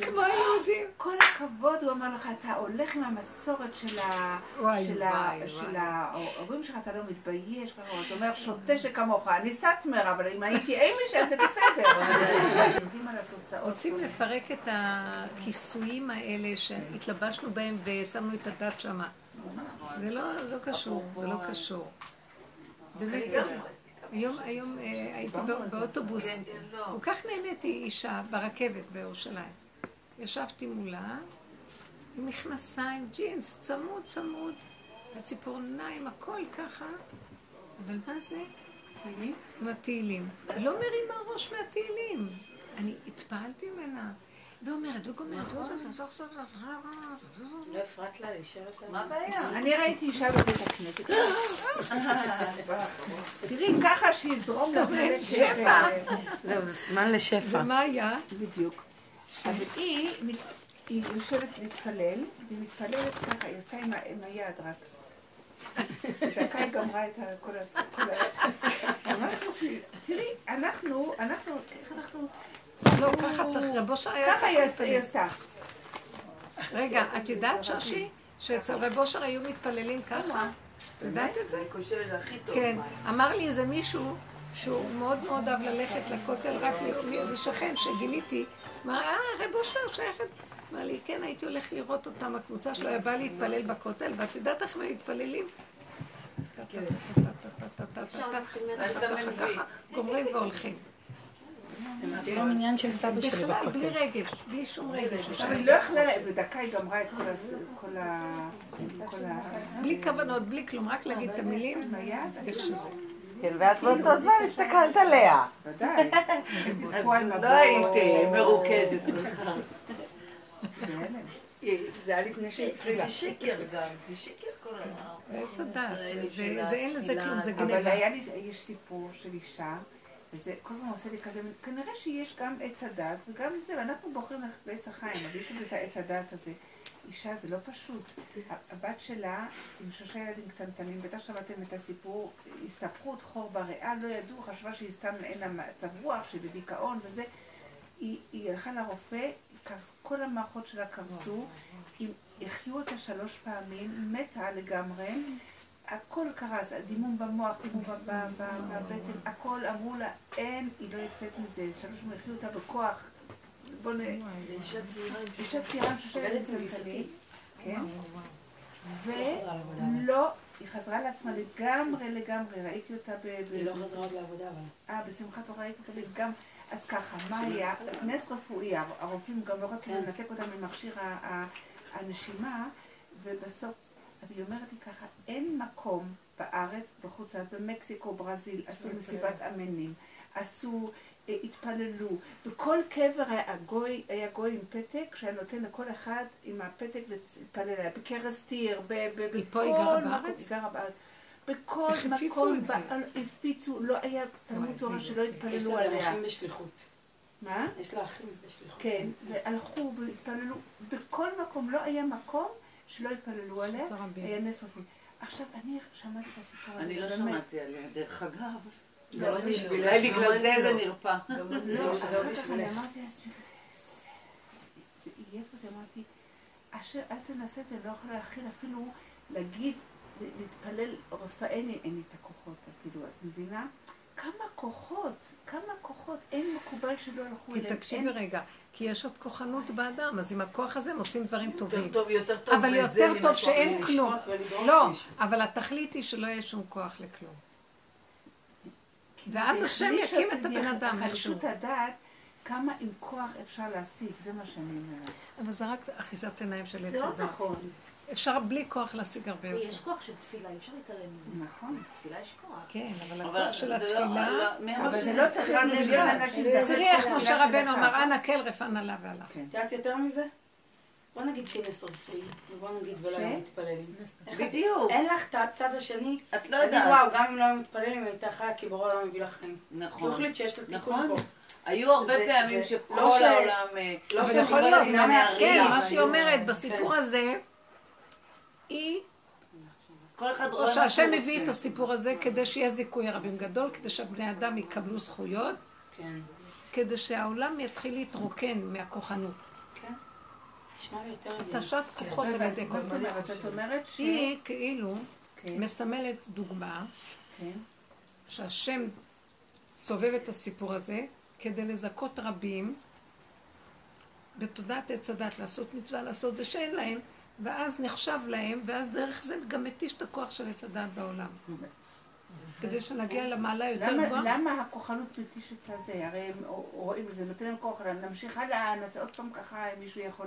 כמו היהודים. כל הכבוד, הוא אמר לך, אתה הולך עם המסורת של. ההורים שלך, אתה לא מתבייש, ככה, הוא אומר, שוטה שכמוך, אני סאטמר, אבל אם הייתי אמיש, אז זה בסדר. [LAUGHS] רוצים לפרק את הכיסויים האלה שהתלבשנו בהם ושמנו את הדת שמה. זה לא לא קשור, זה לא קשור. באמת, היום היום אה, הייתי בא- באוטובוס, כן, כן, לא. כל כך נהניתי אישה ברכבת בירושלים. ישבתי מולה עם מכנסיים, ג'ינס, צמוד צמוד, וציפורניים, הכל ככה, אבל מה זה? עם התהילים. לא מרימה ראש מהתהילים. אני התפעלתי ממנה. ואומרת, וגומרת, לא הפרעת לה להישאר אותה. מה הבעיה? אני ראיתי אישה בבית הכנסת. [LAUGHS] תראי, ככה שיזרום לה באמת שפע. זהו, זה סימן לשפע. ומה היה? בדיוק. אבל היא, יושבת להתפלל, והיא מתפללת ככה, היא עושה עם היד רק. בדקה היא גמרה את כל ה- [LAUGHS] אמרתי תראי, אנחנו, אנחנו, איך אנחנו... לא, ככה צריך, רבו שריה ככה היא עשתה. רגע, את יודעת, שושי, שאצל רבו שריה היו מתפללים ככה? את יודעת את זה? אני חושבת זה הכי טוב. כן, אמר לי איזה מישהו שהוא מאוד מאוד אהב ללכת לכותל, רק מאיזה שכן שגיליתי, אמר, אה, רבו אושר שייכת. אמר לי, כן, הייתי הולך לראות אותם, הקבוצה שלו היה בא להתפלל בכותל, ואת יודעת איך הם היו מתפללים? טה טה זה לא מניין של סבא שלי בכלל, בלי בכותל. רגש, בלי שום רגש. היא לא יכלה, בדקה היא גמרה את כל ה... בלי כוונות, בלי כלום, רק להגיד את המילים, איך שזה. כן, ואת באותו זמן הסתכלת עליה. ודאי. [LAUGHS] אז לא הבוא. היית אה, מרוכזת. בהלם. [LAUGHS] זה היה לפני שהתחילה. זה שקר גם, זה שקר כל הדבר. זה האלה זה- אין לזה כלום, זה אבל. היה לי, יש סיפור של אישה, וזה כל הזמן עושה לי כזה, כנראה שיש גם עץ הדת, וגם זה, ואנחנו בוחרים ללכת בעץ החיים, אבל יש לנו את העץ הדת הזה. אישה זה לא פשוט. הבת שלה, עם שלושה ילדים קטנטנים, בטח שמעתם את הסיפור, הסתבכות, חור בריאה, לא ידעו, חשבה שהיא סתם אין לה מצב רוח, שהיא בדיכאון וזה. היא, היא הלכה לרופא, כל המערכות שלה קרסו, החיו אותה שלוש פעמים, מתה לגמרי, הכל קרס, הדימום במוח, דימום בבטן, הכל, אמרו לה, אין, היא לא יוצאת מזה, שלוש פעמים החיו אותה בכוח. בוא נ... אישה צעירה אישה במשרדים. קטנטנים, כן, ולא, היא חזרה לעצמה לגמרי לגמרי, ראיתי אותה ב... היא לא חזרה עוד לעבודה, אבל... אה, בשמחת תורה ראיתי אותה לגמרי. אז ככה, מה היה? נס רפואי, הר- הרופאים גם לא רצו כן. לנתק אותה ממכשיר הנשימה, ובסוף, אבל היא אומרת לי ככה, אין מקום בארץ, בחוץ לארץ, במקסיקו, ברזיל, עשו מסיבת אמנים, עשו, אה, התפללו, בכל קבר היה גוי, היה גוי עם פתק, שהיה נותן לכל אחד עם הפתק להתפלל עליה, בקרסטיר, ב- ב- היא בכל פה, היא גרה מקום- בארץ? היא גרה בארץ. בכל מקום את זה? בעל- הפיצו, לא היה תלמוד תורה שלא. יש התפללו לה גם עליה. אחים בשליחות. מה? יש לה אחים בשליחות. כן, והלכו והתפללו, בכל מקום, לא היה מקום שלא התפללו עליה. היה נס רפואי. עכשיו, אני שמעתי את הסיפור הזה, אני לא. שמעתי עליה, דרך אגב. זה לא בשבילה. אולי בגלל זה זה נרפא. לא, לא אחר כך. אני אמרתי לעצמי, זה- עייף אותי, אמרתי, אשר אל תנסה את זה, אני לא יכולה להכיל אפילו להגיד, להתפלל, רפאל, אין לי את הכוחות אפילו, את מבינה? כמה כוחות, כמה כוחות, אין מקובל שלא הלכו כי אליהם. תקשיבי רגע, כי יש עוד כוחנות באדם, אז עם הכוח הזה הם עושים דברים יותר טובים. טוב, יותר טוב. אבל יותר טוב שאין. כלום. לא. אבל התכלית היא שלא יהיה שום כוח לכלום. ואז השם יקים את הבן אדם איכשהו. החלישות הדעת, כמה עם כוח אפשר להשיג, זה מה שאני אומרת. אבל זה רק אחיזת עיניים של עץ זה לא הדת. נכון. אפשר בלי כוח להשיג הרבה יותר. יש כוח של תפילה, אי אפשר להתעלם מזה. נכון. תפילה יש כוח. כן, אבל הכוח של לא- התפילה... לא- אבל זה שזה לא צריך להיות? אנשים. אז זה תראי איך משה רבנו. אמר, אנא כל רפן עליו והלך. כן. את יודעת יותר מזה? בוא נגיד כנס רפואי, ובוא נגיד ולא? היו מתפללים. בדיוק. אין לך את הצד השני. את לא אני יודעת. וואו, גם אם לא היו מתפללים, היא הייתה חיה כי ברור העולם מביא לך חיים. כי הוא נכון. החליט שיש לה תיקון נכון. פה. היו הרבה זה- פעמים זה- שכל לא העולם... אה, לא יכול להיות, כן, מה שהיא אומרת בסיפור כן. הזה, היא, כל אחד או שהשם מביא את. הסיפור הזה כדי שיהיה זיכוי הרבים גדול, כדי שהבני אדם יקבלו זכויות, כן, כדי שהעולם יתחיל להתרוקן מהכוחנות. כן. התשת כוחות לא על ידי כל ש... היא כאילו כן, מסמלת דוגמה כן. שהשם סובב את הסיפור הזה כדי לזכות רבים בתודעת עץ הדת לעשות מצווה, לעשות זה שאין להם, ואז נחשב להם, ואז דרך זה גם מתיש את הכוח של עץ הדת בעולם. כדי שנגיע למעלה יותר גבוהה. למה הכוחנות מתיש את הזה? הרי הם רואים, זה נותן להם כוח, נמשיך הלאה, נעשה עוד פעם ככה, אם מישהו יכול...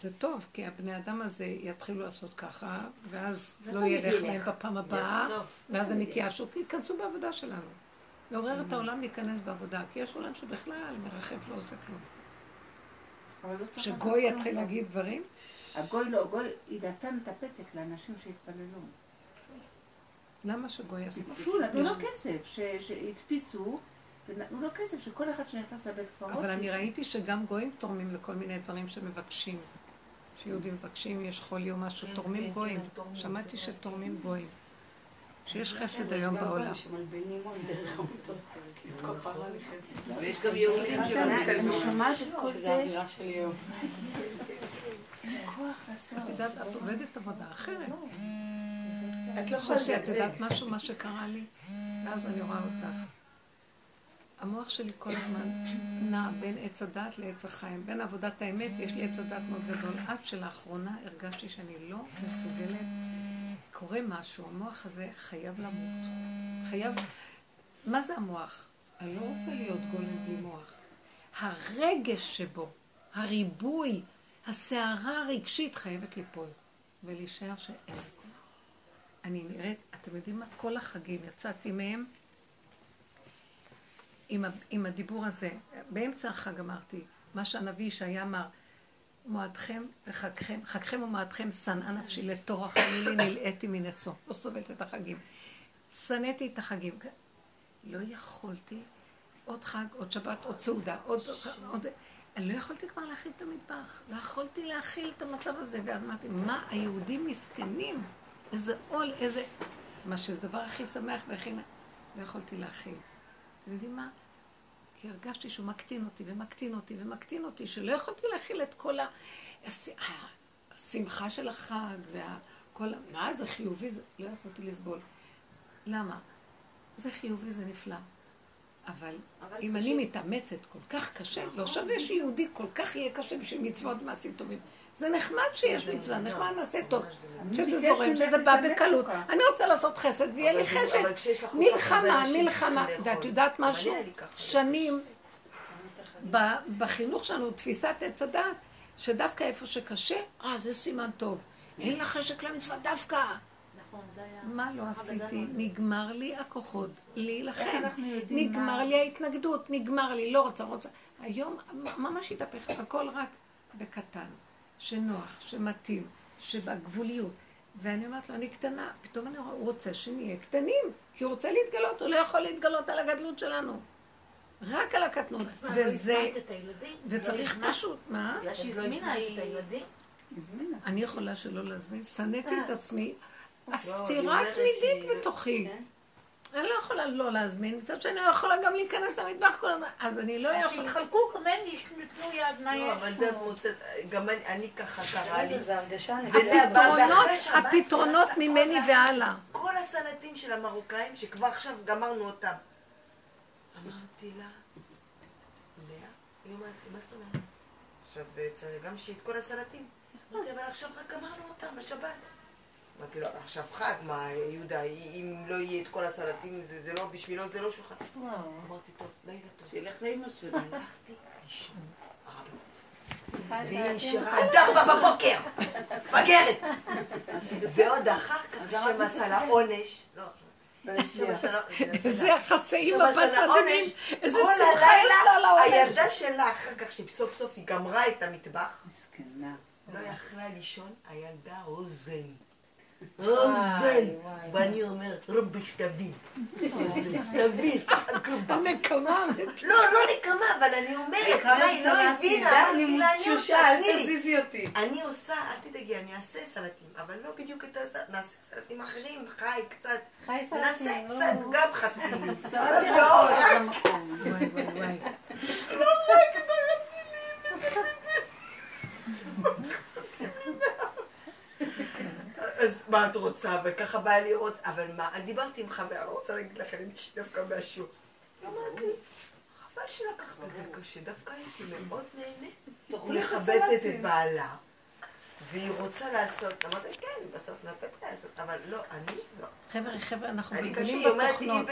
זה טוב, כי הבני אדם הזה יתחילו לעשות ככה, ואז לא ילך. להם בפעם הבאה. ואז הם יתייאשו, כי ייכנסו בעבודה שלנו. לעורר את העולם להיכנס בעבודה, כי יש עולם שבכלל מרחף לא עושה כלום. לא שגוי. יתחיל להגיד דברים, הגוי לא, גוי, היא נתן את הפתק לאנשים שהתפללו. למה שגוי יעשה? ביקשו, נתנו לו. כסף, ש- שהדפיסו, ונתנו לו כסף שכל אחד שנכנס לבית קברות. אבל אני ראיתי שגם גויים תורמים לכל מיני דברים שמבקשים. שיהודים מבקשים, יש חולי או משהו, כן, תורמים כן, גויים. כן. שמעתי שתורמים גויים. שיש חסד היום בעולם. ויש [LAUGHS] גם יהודים אני שמרכזים. שומעת את כל שזה זה, [LAUGHS] את יודעת, את עובדת עבודה אחרת. את לא חושבת לדבר. יודעת משהו, מה שקרה לי, ואז אני רואה אותך. המוח שלי כל הזמן נע בין עץ הדת לעץ החיים. בין עבודת האמת, יש לי עץ הדת מאוד גדול. עד שלאחרונה הרגשתי שאני לא מסוגלת. קורה משהו, המוח הזה חייב למות. חייב... מה זה המוח? אני לא רוצה להיות גולם בלי מוח. הרגש שבו, הריבוי, הסערה הרגשית חייבת ליפול, ולהישאר שאין לי כוח. אני נראית, אתם יודעים מה? כל החגים, יצאתי מהם עם, עם הדיבור הזה. באמצע החג אמרתי, מה שהנביא ישעיה אמר, מועדכם וחגכם, חגכם ומועדכם שנאה נפשי לטורח לי נלאיתי מנשוא. לא סובלת את החגים. שנאתי את החגים. לא יכולתי עוד חג, עוד שבת, עוד סעודה, עוד... עוד... אני לא יכולתי כבר להכיל את המטבח. לא יכולתי להכיל את המצב הזה. ואז אמרתי, מה, היהודים מסכנים? איזה עול, איזה... מה שזה דבר הכי שמח והכי... לא יכולתי להכיל. אתם יודעים מה? כי הרגשתי שהוא מקטין אותי ומקטין אותי ומקטין אותי, שלא יכולתי להכיל את כל ה... הש- השמחה של החג וכל. מה זה חיובי? זה... לא יכולתי לסבול. למה? זה חיובי, זה נפלא. אבל אם אני מתאמצת כל כך קשה, לא שווה שיהודי כל כך יהיה קשה בשביל מצוות ומעשים טובים. זה נחמד שיש מצווה, נחמד מעשה טוב. שזה ביקש זורם, שזה בא בקלות. אני רוצה לעשות חסד, ויהיה לי כך הרבה מלחמה, מלחמה. ואת. יודעת משהו? ככה. שנים בחינוך שלנו, תפיסת עץ הדת, שדווקא איפה שקשה, אה, זה סימן טוב. אין לך חשק למצווה דווקא. נכון. מה לא עשיתי? נגמר לי הכוחות להילחם. נגמר לי ההתנגדות, נגמר לי, לא רוצה, רוצה. היום ממש התהפך, הכל רק בקטן, שנוח, שמתאים, שבגבוליות. ואני אומרת לו, אני קטנה, פתאום אני רואה, הוא רוצה שנהיה קטנים, כי הוא רוצה להתגלות, הוא לא יכול להתגלות על הגדלות שלנו. רק על הקטנות. לא וזה? וצריך לא? פשוט, מה? בגלל שהיא לא הזמינה את הילדים? אני יכולה שלא להזמין, שנאתי את עצמי, היא הסתירה אומרת תמידית שהיא- בתוכי. כן. אני לא יכולה לא להזמין, מצד שני אני לא יכולה גם להיכנס למטבח כל הזמן, אז אני לא יכולה. שיתחלקו כמני, שיתנו יד מה לא, יש. אבל זה את מוצאת, גם אני- ככה קרה לי. זה הרגשה הפתרונות, הפתרונות ממני והלאה. כל הסלטים של המרוקאים, שכבר עכשיו גמרנו אותם. אמרתי לה, לאה? היא אומרת מה זאת אומרת? עכשיו אה, צריך גם שיהיה את כל הסלטים. אמרתי, אבל עכשיו רק גמרנו אותם, השבת. אמרתי לו, עכשיו חג, מה, יהודה, אם לא יהיה את כל הסלטים, זה זה לא, בשבילו זה לא שולחן. אמרתי, טוב, לילה טוב. שילך לאמא שלו. הלכתי לישון, הרבנית. והיא נשארה עד ארבע בבוקר, מפגרת. ועוד אחר כך, השם עשה לה עונש. לא, עשה לה- איזה יחסים השם עשה לה מדהימים, עונש. איזה שמחה יש לה על העונש. הילדה שלה, אחר כך, שסוף סוף היא גמרה את המטבח. לא יכלה לישון, הילדה אוזן. אוזן. ואני אומרת, רבי שתבין. שתבין. הנקמה. לא, לא נקמה, אבל אני אומרת, מה, היא לא הבינה, אני אמרתי לה, אני עושה, אל תני לי. תזיזי אותי. אני עושה, אל תדאגי, אני אעשה סלטים, אבל לא בדיוק את הסלטים, נעשה סלטים אחרים, חי קצת, חי נעשה סלטים, לא. קצת, גם חצי. סלט לא, ירקות רק- במקום. וואי וואי וואי. לא רק את הרצילים. [LAUGHS] אז מה את רוצה? וככה בא לי לראות, אבל מה, אני דיברתי עם חברה, לא רוצה להגיד לכם, מישהי דווקא מהשיעור. היא אמרת לי, חבל שלקחת את זה קשה, דווקא הייתי מאוד נהנית. את מכבדת את. בעלה, והיא רוצה לעשות, אמרתי, כן, בסוף נתת לעשות, אבל לא, אני לא. חבר'ה, חבר'ה, אנחנו אני היא היא בתוכנות.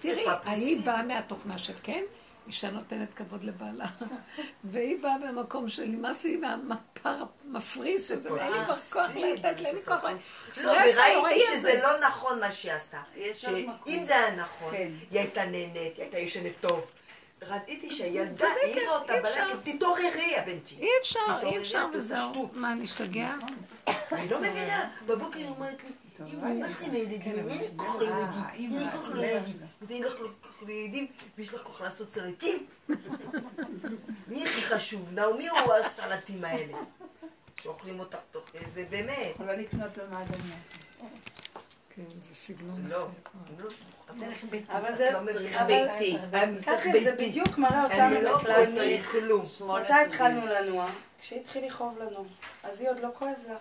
תראי, ההיא. באה מהתוכנה של כן, אישה נותנת כבוד לבעלה, והיא באה מהמקום של מה שהיא מהמפר המפריס הזה, ואין לי כבר כוח לתת לה, אין לי כוח ל... לא, וראיתי. שזה לא נכון מה שהיא עשתה. שאם זה היה נכון, כן. היא הייתה נהנית, היא הייתה ישנת טוב. ראיתי שהילדה העירה אותה. בלקת, תתעוררי הבנצ'י. אי אפשר, אי אפשר וזהו. מה, נשתגע? אני לא מבינה, בבוקר היא אומרת לי, מה זה עם הילדים? אין לי כוח לילדים, אין לי כוח לילדים. ואין לך כוח לילדים, ויש לך כוח לעשות סלטים? מי הכי חשוב ומי הוא הסלטים האלה? שאוכלים אותך תוך זה, באמת. יכולה לקנות במעדניה. כן, זה סגנון לא. לא. אבל זה... לא ביתי. קטיה, זה בדיוק מראה אותנו אני לא בקלאסי. קונה כלום. שמונה מתי. התחלנו לנוע? כשהתחיל לכאוב לנו. אז היא עוד לא כואב לה.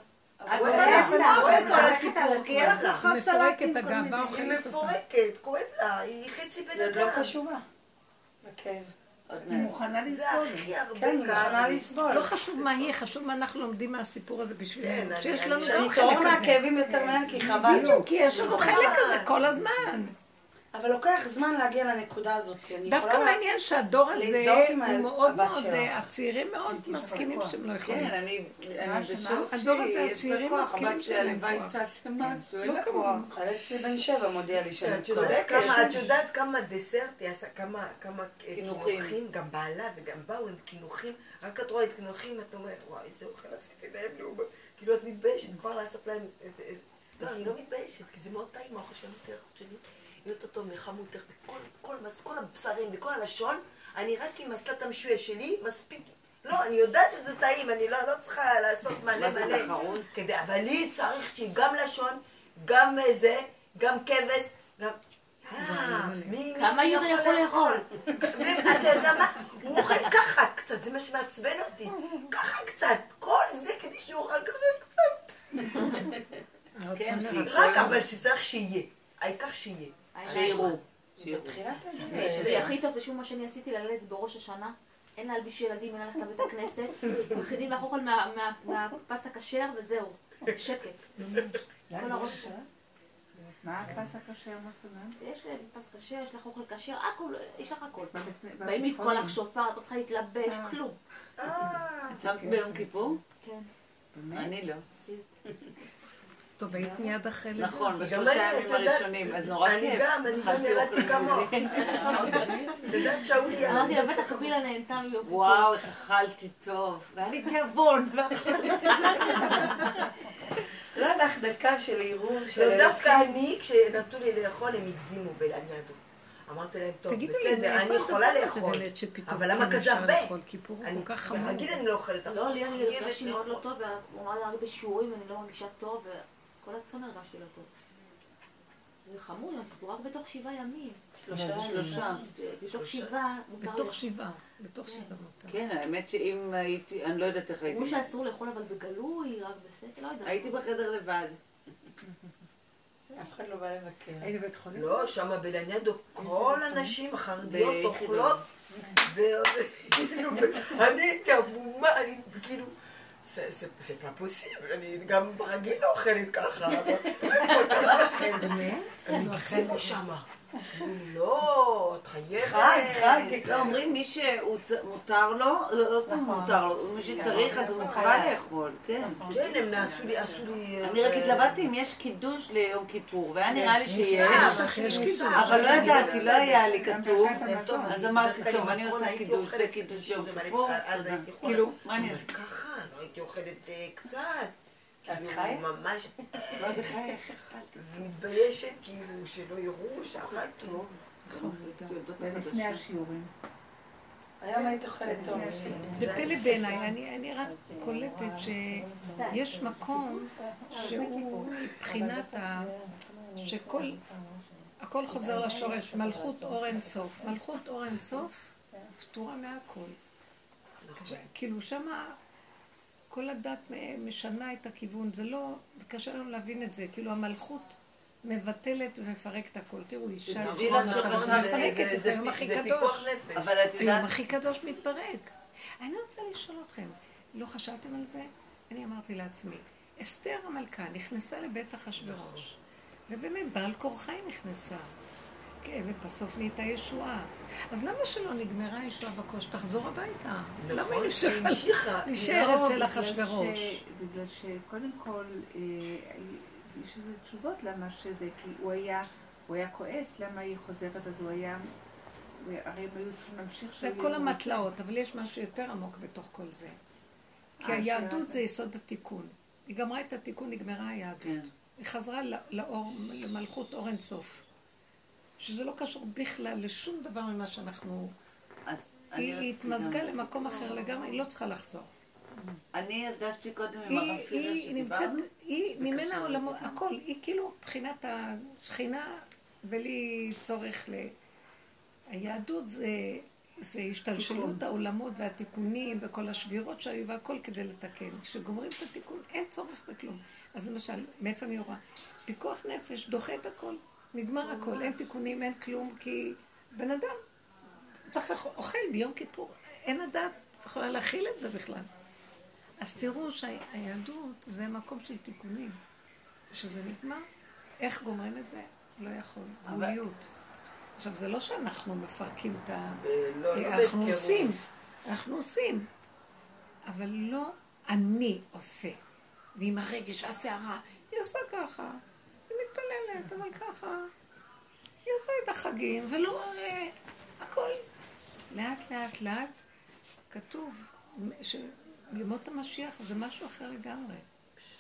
לה. הסיפור, כי אין לך לה. היא מפרקת הגאווה, היא אוכלת אותה. מפורקת, כואב לה, היא חצי בן זה אדם. לא קשובה. בכאב. עוד היא. מוכנה זה לסבול. הכי הרבה כן, היא מוכנה. לסבול. לא חשוב מה היא, חשוב מה אנחנו לומדים מהסיפור הזה כן, בשבילנו. אני- שיש אני- לנו שאני גם שאני חלק כזה. מהכאבים יותר מהר, כי חבל. בדיוק, כי יש לנו לא חלק. כזה כל הזמן. אבל לוקח זמן להגיע לנקודה הזאת. אני דווקא מעניין שהדור הזה הוא מאוד מאוד, שלך. אה, הצעירים מאוד מסכימים שהם לא יכולים. כן, אני אני בשוק הדור הזה, הצעירים מסכימים משהו, אין לא כמוהו. כוח. חלק שלי בן שבע מודיע לי שאני צודקת. את יודעת כמה דסרט היא עשתה, כמה קינוחים. גם בעלה וגם באו עם קינוחים, רק את רואה את קינוחים, את אומרת, וואי, איזה אוכל עשיתי להם, נו, כאילו את מתביישת כבר לעשות להם לא, אני לא מתביישת, כי זה מאוד טעים, האוכל של המתארת שלי. יותר טוב מחמות, וכל כל, כל הבשרים וכל הלשון, אני רק עם הסלט המשויה שלי, מספיק. לא, אני יודעת שזה טעים, אני לא, לא צריכה לעשות מלא מה זה מלא. כדי, אבל לי צריך שיהיה גם לשון, גם זה, גם כבש, גם... אה, כמה יהודה יכול ואתה יודע מה? הוא אוכל ככה קצת, זה מה שמעצבן אותי. ככה קצת, כל זה כדי שהוא יאכל כזה קצת. לרצון. רק אבל שצריך שיהיה. העיקר שיהיה. שיראו. זה הכי טוב, ושוב מה שאני עשיתי לילד בראש השנה, אין להלביש ילדים, אין ללכת לבית הכנסת, [LAUGHS] מכינים לך אוכל מה- מה- מהפס הכשר וזהו, שקט. כל הראש השנה. מה הפס הכשר, מה זאת אומרת? יש להם פס כשר, יש לך אוכל כשר, הכל, יש לך הכל. באים לתקוע. לך שופר, את לא צריכה להתלבש, אה. כלום. שמת ביום כיפור? כן, אני לא. טוב, היית מיד אחרי לידה. נכון, גם בשלושה אני, ימים הראשונים, אז נורא אני כיף. גם, אני גם אכלתי נראיתי אוכל כמוך. [LAUGHS] את יודעת, שאולי ילד... אמרתי לה, בטח קבילה נהנתה כיפור. וואו, איך אכלתי טוב. והיה לי תיאבון. [LAUGHS] לא לך דקה של ערעור של לא, דווקא אני, כשנתנו לי לאכול, הם הגזימו בלניאדו. אמרתי להם, טוב, בסדר, אני יכולה לאכול. אבל למה כן כזה הרבה? הוא אני, כל כך חמור. ברגיל אני לא אוכלת. לא, לי אני הרגשתי מאוד לא. טוב, והוא אמר לי, רק בשיעורים אני לא מרגישה טוב, וכל הצום הרגשתי לא טוב. זה חמור יום כיפור, רק בתוך שבעה ימים. שלושה ימים. שלושה. בתוך שבעה מותר בתוך. שבעה, בתוך שבעה מותר. כן, האמת שאם הייתי, אני לא יודעת איך הייתי. אמרו שאסור לאכול אבל בגלוי, רק בסדר, לא יודעת. הייתי בחדר לבד. אף אחד לא בא לבקר. איזה בית חולים? לא, שם בלניאדו כל הנשים החרדיות. אוכלות, וכאילו, [LAUGHS] אני הייתי עמומה, אני כאילו, זה לא פוסיבל, אני גם ברגיל לא אוכלת ככה, באמת? הם הגזימו שמה. לא, את חייבת. חג, חג. לא, אומרים מי שמותר לו, לא לא סתם מותר לו, מי שצריך אז הוא מצווה לאכול, כן. כן, הם נעשו לי, עשו לי... אני רק אה, התלבטתי אם יש קידוש ליום כיפור, והיה נראה לי שיש. אבל לא ידעתי, לא היה לי כתוב. אז אמרתי, טוב, אני עם עושה קידוש, זה קידוש יום כיפור. כאילו, מה אני אעשה? לא הייתי אוכלת אה, קצת. כאילו? ממש, מה זה חי? אכלתי? ומתביישת, כאילו, שלא יראו שאכלתי. כן. לפני השיעורים. היום היית אוכלת טוב. זה פלא בעיניי, אני, אני רק קולטת שיש מקום שהוא מבחינת ה... שכל... הכל חוזר לשורש, מלכות אור אין סוף. מלכות אור אין סוף פטורה מהכל. כש- כאילו שמה כל הדת משנה את הכיוון, זה לא, זה קשה לנו להבין את זה, כאילו המלכות מבטלת ומפרקת הכל. תראו, אישה לך מצב, מפרקת את היום הכי קדוש. היום הכי קדוש מתפרק. אני רוצה לשאול אתכם, לא חשבתם על זה? אני אמרתי לעצמי, אסתר המלכה נכנסה לבית אחשורוש, ובאמת בעל כורחה היא נכנסה. כן, ובסוף נהייתה ישועה. אז למה שלא נגמרה הישועה בקוש? תחזור הביתה. למה היא נכון, נמשכה? היא המשיכה. [LAUGHS] להישאר לא, אצל בגלל אחשורוש. ש- בגלל שקודם כל, אה, יש איזה תשובות למה שזה, כי הוא היה, הוא היה כועס, למה היא חוזרת, אז הוא היה, הרי הם היו צריכים להמשיך זה כל המטלאות, אבל יש משהו יותר עמוק בתוך כל זה. כי אה, היהדות זה יסוד התיקון. היא גמרה את התיקון, נגמרה היהדות. כן. היא חזרה לא- לאור, למלכות אור אינסוף. שזה לא קשור בכלל לשום דבר ממה שאנחנו... היא התמזגה למקום אחר לגמרי, היא לא צריכה לחזור. אני הרגשתי קודם עם הרב פירר היא נמצאת, שדיברנו, היא ממנה עולמות. הכל, היא כאילו מבחינת השכינה בלי צורך ל... היהדות זה, זה השתלשלות העולמות והתיקונים וכל השבירות שהיו והכל כדי לתקן. כשגומרים את התיקון אין צורך בכלום. אז למשל, מאיפה אני רואה? פיקוח נפש דוחה את הכל, נגמר הכל, אין תיקונים, אין כלום, כי בן אדם צריך לאכול, אוכל ביום כיפור, אין הדת יכולה להכיל את זה בכלל. אז תראו שהיהדות זה מקום של תיקונים. כשזה נגמר, איך גומרים את זה? לא יכול. גבוליות. עכשיו, זה לא שאנחנו מפרקים את ה... לא, לא אנחנו בהפקרות. עושים, אנחנו עושים, אבל לא אני עושה. ועם הרגש, הסערה, היא עושה ככה, מתפללת, אבל ככה. היא עושה את החגים, ולא... אה, הכל. לאט לאט לאט כתוב שימות המשיח זה משהו אחר לגמרי.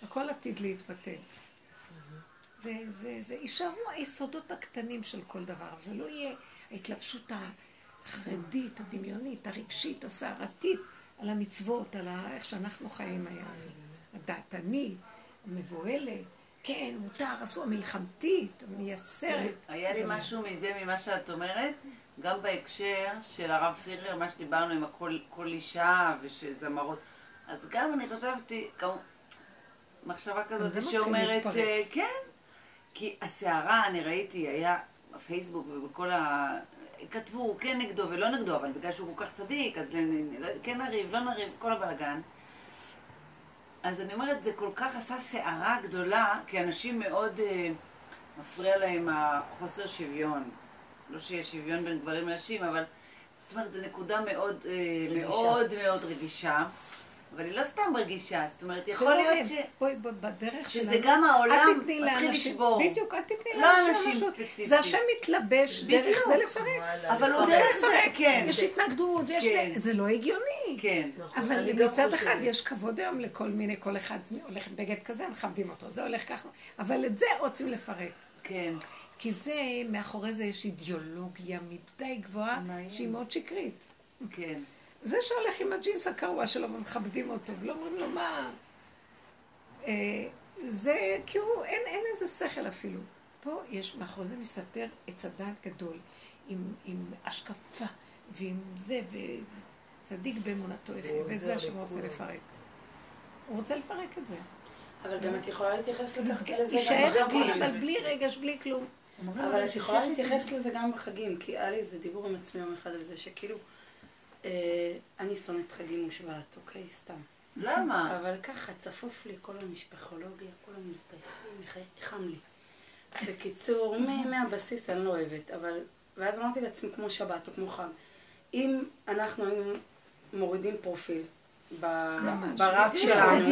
הכל עתיד להתבטל. זה, זה, זה, יישארו היסודות הקטנים של כל דבר, זה לא יהיה ההתלבשות החרדית, הדמיונית, הרגשית, הסערתית, על המצוות, על איך שאנחנו חיים היהדות. הדעתני, המבוהלת, כן, מותר, אסור, המלחמתית, המייסרת. היה לי משהו מזה, ממה שאת אומרת, גם בהקשר של הרב פירר, מה שדיברנו עם הכל כל אישה ושזמרות. אז גם אני חשבתי, כמו, מחשבה כזאת שאומרת. אה, כן, כי הסערה, אני ראיתי, היה בפייסבוק ובכל ה... כתבו כן נגדו ולא נגדו, אבל בגלל שהוא כל כך צדיק, אז כן נריב, לא נריב, כל הבלאגן. אז אני אומרת, זה כל כך עשה סערה גדולה, כי אנשים מאוד אה, מפריע להם החוסר שוויון. לא שיש שוויון בין גברים לנשים, אבל זאת אומרת, זו נקודה מאוד אה, רגישה. מאוד מאוד רגישה. אבל היא לא סתם רגישה, זאת אומרת, זה יכול לא להיות. ש... בואי, בדרך שזה שלנו. גם העולם אל תתני מתחיל לאנשים, לשבור. בדיוק, אל תתני לא לאנשים. ספציפיים. זה השם מתלבש, דרך. זה לפרק. אבל הוא זה דרך זה, לפרק. כן. יש התנגדות, יש זה, כן. זה לא הגיוני. כן. אבל אני גם מצד. אחד יש כבוד היום לכל מיני, כל אחד הולך עם בגד כזה, מכבדים אותו, זה הולך ככה, אבל את זה רוצים לפרק. כן. כי זה, מאחורי זה יש אידיאולוגיה מדי גבוהה, שהיא מאוד שקרית. כן. זה שהולך עם הג'ינס הקרוע שלו ומכבדים אותו, ולא אומרים לו מה... אה, זה כאילו, אין, אין איזה שכל אפילו. פה יש, מאחורי זה מסתתר עץ הדעת גדול, עם, עם השקפה, ועם זה, וצדיק באמונתו יפה, ואת זה השם רוצה לפרק. הוא רוצה לפרק את זה. אבל גם את יכולה להתייחס לכך לזה גם יישאר בחגים. הכל, אבל בלי רגש, בלי כלום. אבל את יכולה להתייחס לזה גם בחגים, כי היה לי איזה דיבור עם עצמי יום אחד על זה, שכאילו, אני שונאת חגים ושבעת, אוקיי? סתם. למה? אבל ככה, צפוף לי כל המשפחולוגיה, כל המפגשים, ח- חם לי. בקיצור, מהבסיס אני לא אוהבת, אבל... ואז אמרתי לעצמי, כמו שבת או כמו חג, אם אנחנו היינו מורידים פרופיל ב- ממש. ברב יש שלנו,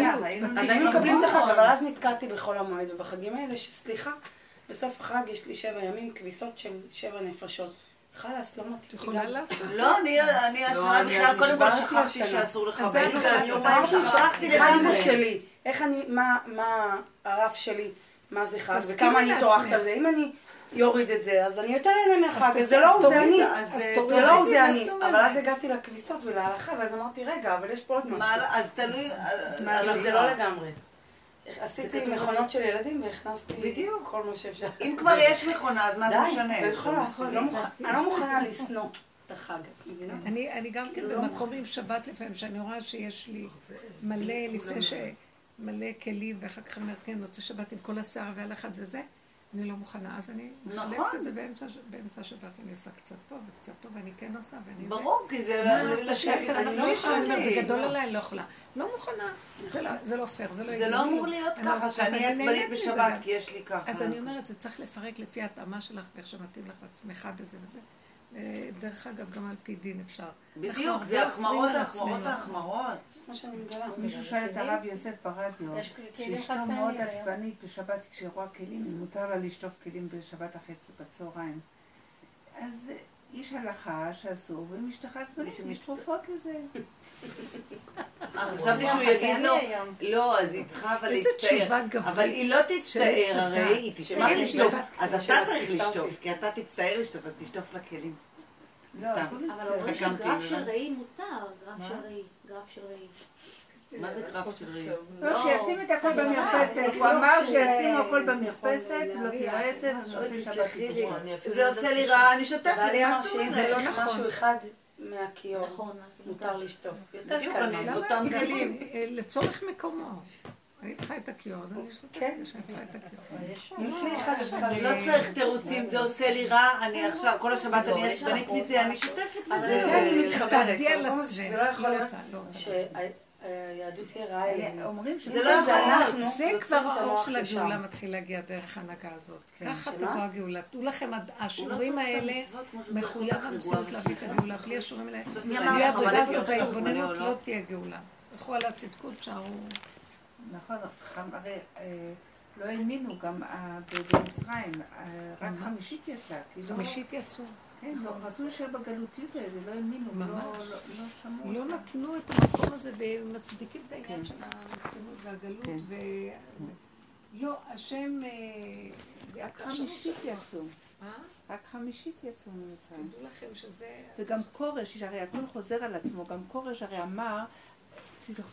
אז. היינו מקבלים את החג, נכון. אבל אז נתקעתי בחול המועד, ובחגים האלה, שסליחה, בסוף החג יש לי שבע ימים, כביסות של שבע נפשות. חלאס, לא מתאים. את יכולה לעשות. לא, אני, אני השנה בכלל, קודם כל שכחתי. שאסור לך אז זה אני אמרתי, שכחתי לגמרי. זה שלי? איך אני, מה, מה הרף שלי, מה זה חג, וכמה אני. טורחת על זה. אם אני יוריד את זה, אז אני יותר אהנה מהחג, תעשי- לא הוא, זה אני. אז זה תורידי. זה לא הוא, זה אני. אבל אומרת? אז הגעתי לכביסות ולהלכה, ואז אמרתי, רגע, אבל יש פה עוד משהו. אז תלוי... כאילו, זה לא לגמרי. עשיתי מכונות של ילדים והכנסתי. כל מה שאפשר. אם כבר יש מכונה, אז מה זה משנה? די, לא יכולה. לא אני לא מוכנה לשנוא את החג, מבינה? אני, אני גם כן לא במקום עם שבת לפעמים, שאני רואה שיש לי מלא, לפני ש... מלא כלים, ואחר כך אני אומרת, כן, מוצא שבת עם כל השיער והלחץ וזה, אני לא מוכנה. אז אני מחלקת נכון. את זה באמצע, באמצע השבת, אני עושה קצת פה וקצת פה, ואני כן עושה, ואני זה. ברור, כי זה... מה, לא- לשקט אני לא אני אומרת, זה. גדול עליי, אני לא יכולה. לא מוכנה. זה לא- זה לא פייר, זה לא זה הגיוני. לא אמור להיות לא- ככה, שאני אני עצבנית בשבת. כי יש לי ככה. אז אני אומרת, זה צריך לפרק לפי ההתאמה שלך ואיך שמתאים לך ועצמך בזה וזה. אה, דרך אגב, גם על פי דין אפשר. בדיוק, זה החמרות, שאני מגלה. מישהו שאל את הרב יוסף ברדיו, שאשתו מאוד היום. עצבנית בשבת כשהיא רואה כלים, אם מותר לה לשטוף כלים בשבת אחרי בצהריים. אז אה, יש הלכה שאסור, אשתך עצבנית, יש תרופות לזה. אה, חשבתי שהוא יגיד לו, לא, אז היא צריכה אבל איזה להצטער. תשובה גברית אבל היא לא תצטער, הרי. היא תשמח עץ לשטוף. אז אתה צריך. לשטוף, כי אתה תצטער לשטוף, אז תשטוף לכלים. לא, סתם. אסור אבל. אומרים שגרף של. ראי מותר, גרף של ראי, גרף של ראי. מה זה של ראי? לא, שישים את הכל במרפסת. הוא אמר שישימו הכל במרפסת, לא תראה את זה. זה עושה לי רע, אני ואני מה אמרת זאת שאם אומרת? זה לא לא נכון. משהו אחד מהכיור, נכון, מותר לשטוף. יותר קל. אותם [LAUGHS] כלים. אני, לצורך מקומו. אני צריכה את הכיור, אז אני שותקת כן. שאני צריכה את הכיור. לא צריך תירוצים, זה עושה לי רע, אני עכשיו, כל השבת לא, אני עצבנית מזה, אני. לזה אני אז. תעבדי על עצמך. לא יכול לא להיות רוצה, לא רוצה. היהדות רעה אלינו. אומרים זה שזה לא אנחנו. זה יוצאים כבר האור של. הגאולה מתחיל להגיע דרך ההנהגה הזאת. ככה שמה? תבוא הגאולה. תדעו לכם, הד- השיעורים האלה, מחויב המציאות להביא את הגאולה. בלי השיעורים האלה, בלי העבודה הזאת לא וההתבוננות לא. לא תהיה גאולה. לכו על הצדקות, שערו. נכון, הרי אה, לא האמינו גם אה, במצרים, אה, רק חמישית יצא. כי לא- חמישית יצאו. כן, לא, רצו להישאר בגלותיות האלה, לא האמינו, לא-. לא לא שמעו. לא. נתנו את המקום הזה ומצדיקים את העניין כן. של המסכנות והגלות. כן. ו... לא, השם... אה, רק חמישית יצאו. אה? רק חמישית יצאו ממצרים. תדעו לכם שזה... וגם כורש, הרי הכל חוזר על עצמו, גם כורש הרי אמר,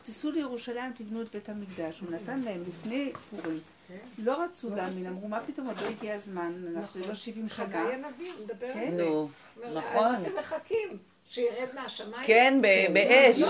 תיסעו לירושלים, תבנו את בית המקדש. הוא נתן להם לפני פורים. כן. לא רצו להאמין, אמרו, מה פתאום עוד לא הגיע הזמן, אנחנו לא 70 שנה. חגי הנביא, הוא מדבר כן. על זה. נו, אומר לה, נכון. אז אתם מחכים שירד מהשמיים? כן, ב- באש.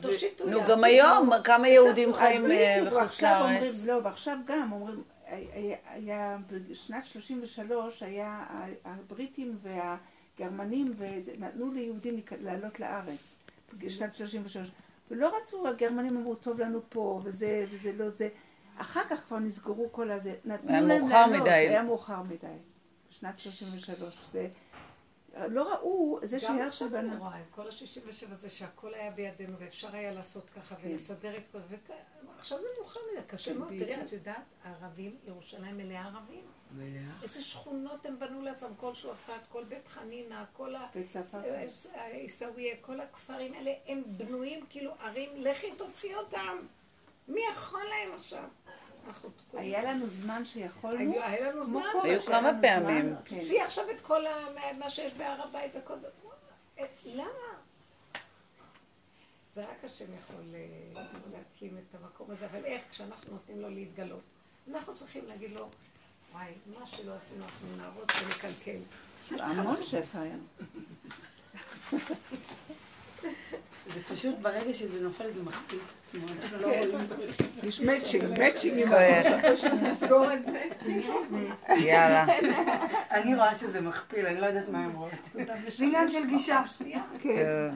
תושיטו נו. גם היום, כמה יהודים חיים אה, בחוץ לארץ. לא, ועכשיו גם אומרים, היה- היה בשנת 33 היה הבריטים והגרמנים וזה, נתנו ליהודים לעלות לארץ, בשנת 33, ולא רצו, הגרמנים אמרו, טוב לנו פה, וזה, וזה לא זה. אחר כך כבר נסגרו כל הזה, נתנו היה להם מאוחר לעלות, מדי. היה מאוחר מדי, בשנת 33. זה, לא ראו, זה גם שהרשו עכשיו בנו. אני רואה, עם כל ה-67 זה שהכל היה בידינו ואפשר היה לעשות ככה כן. ולסדר את כל זה. עכשיו זה מאוחר מדי, קשה מאוד. תראי, את יודעת, הערבים, ירושלים מלאה ערבים. איזה שכונות הם בנו לעצמם, כל שועפאט, כל בית חנינה, כל ה... בית צפפא. עיסאוויה, כל הכפרים האלה, הם בנויים כאילו ערים, לכי תוציא אותם. מי יכול להם עכשיו? היה לנו זמן שיכולנו, היה לנו זמן. היו כמה פעמים. כן. תוציאי עכשיו את כל מה שיש בהר הבית וכל זה. אה, למה? זה רק השם יכול אה, להקים את המקום הזה, אבל איך כשאנחנו נותנים לו להתגלות? אנחנו צריכים להגיד לו, וואי, מה שלא עשינו אנחנו נהרוס ונקלקל. המון שפע היה. [LAUGHS] זה פשוט ברגע שזה נופל זה מכפיל את עצמו. אנחנו לא רואים יש מצ'ינג, מצ'ינג עם כן. נסגור את זה. יאללה. אני רואה שזה מכפיל, אני לא יודעת מה הם. תודה זה עניין של גישה. כן.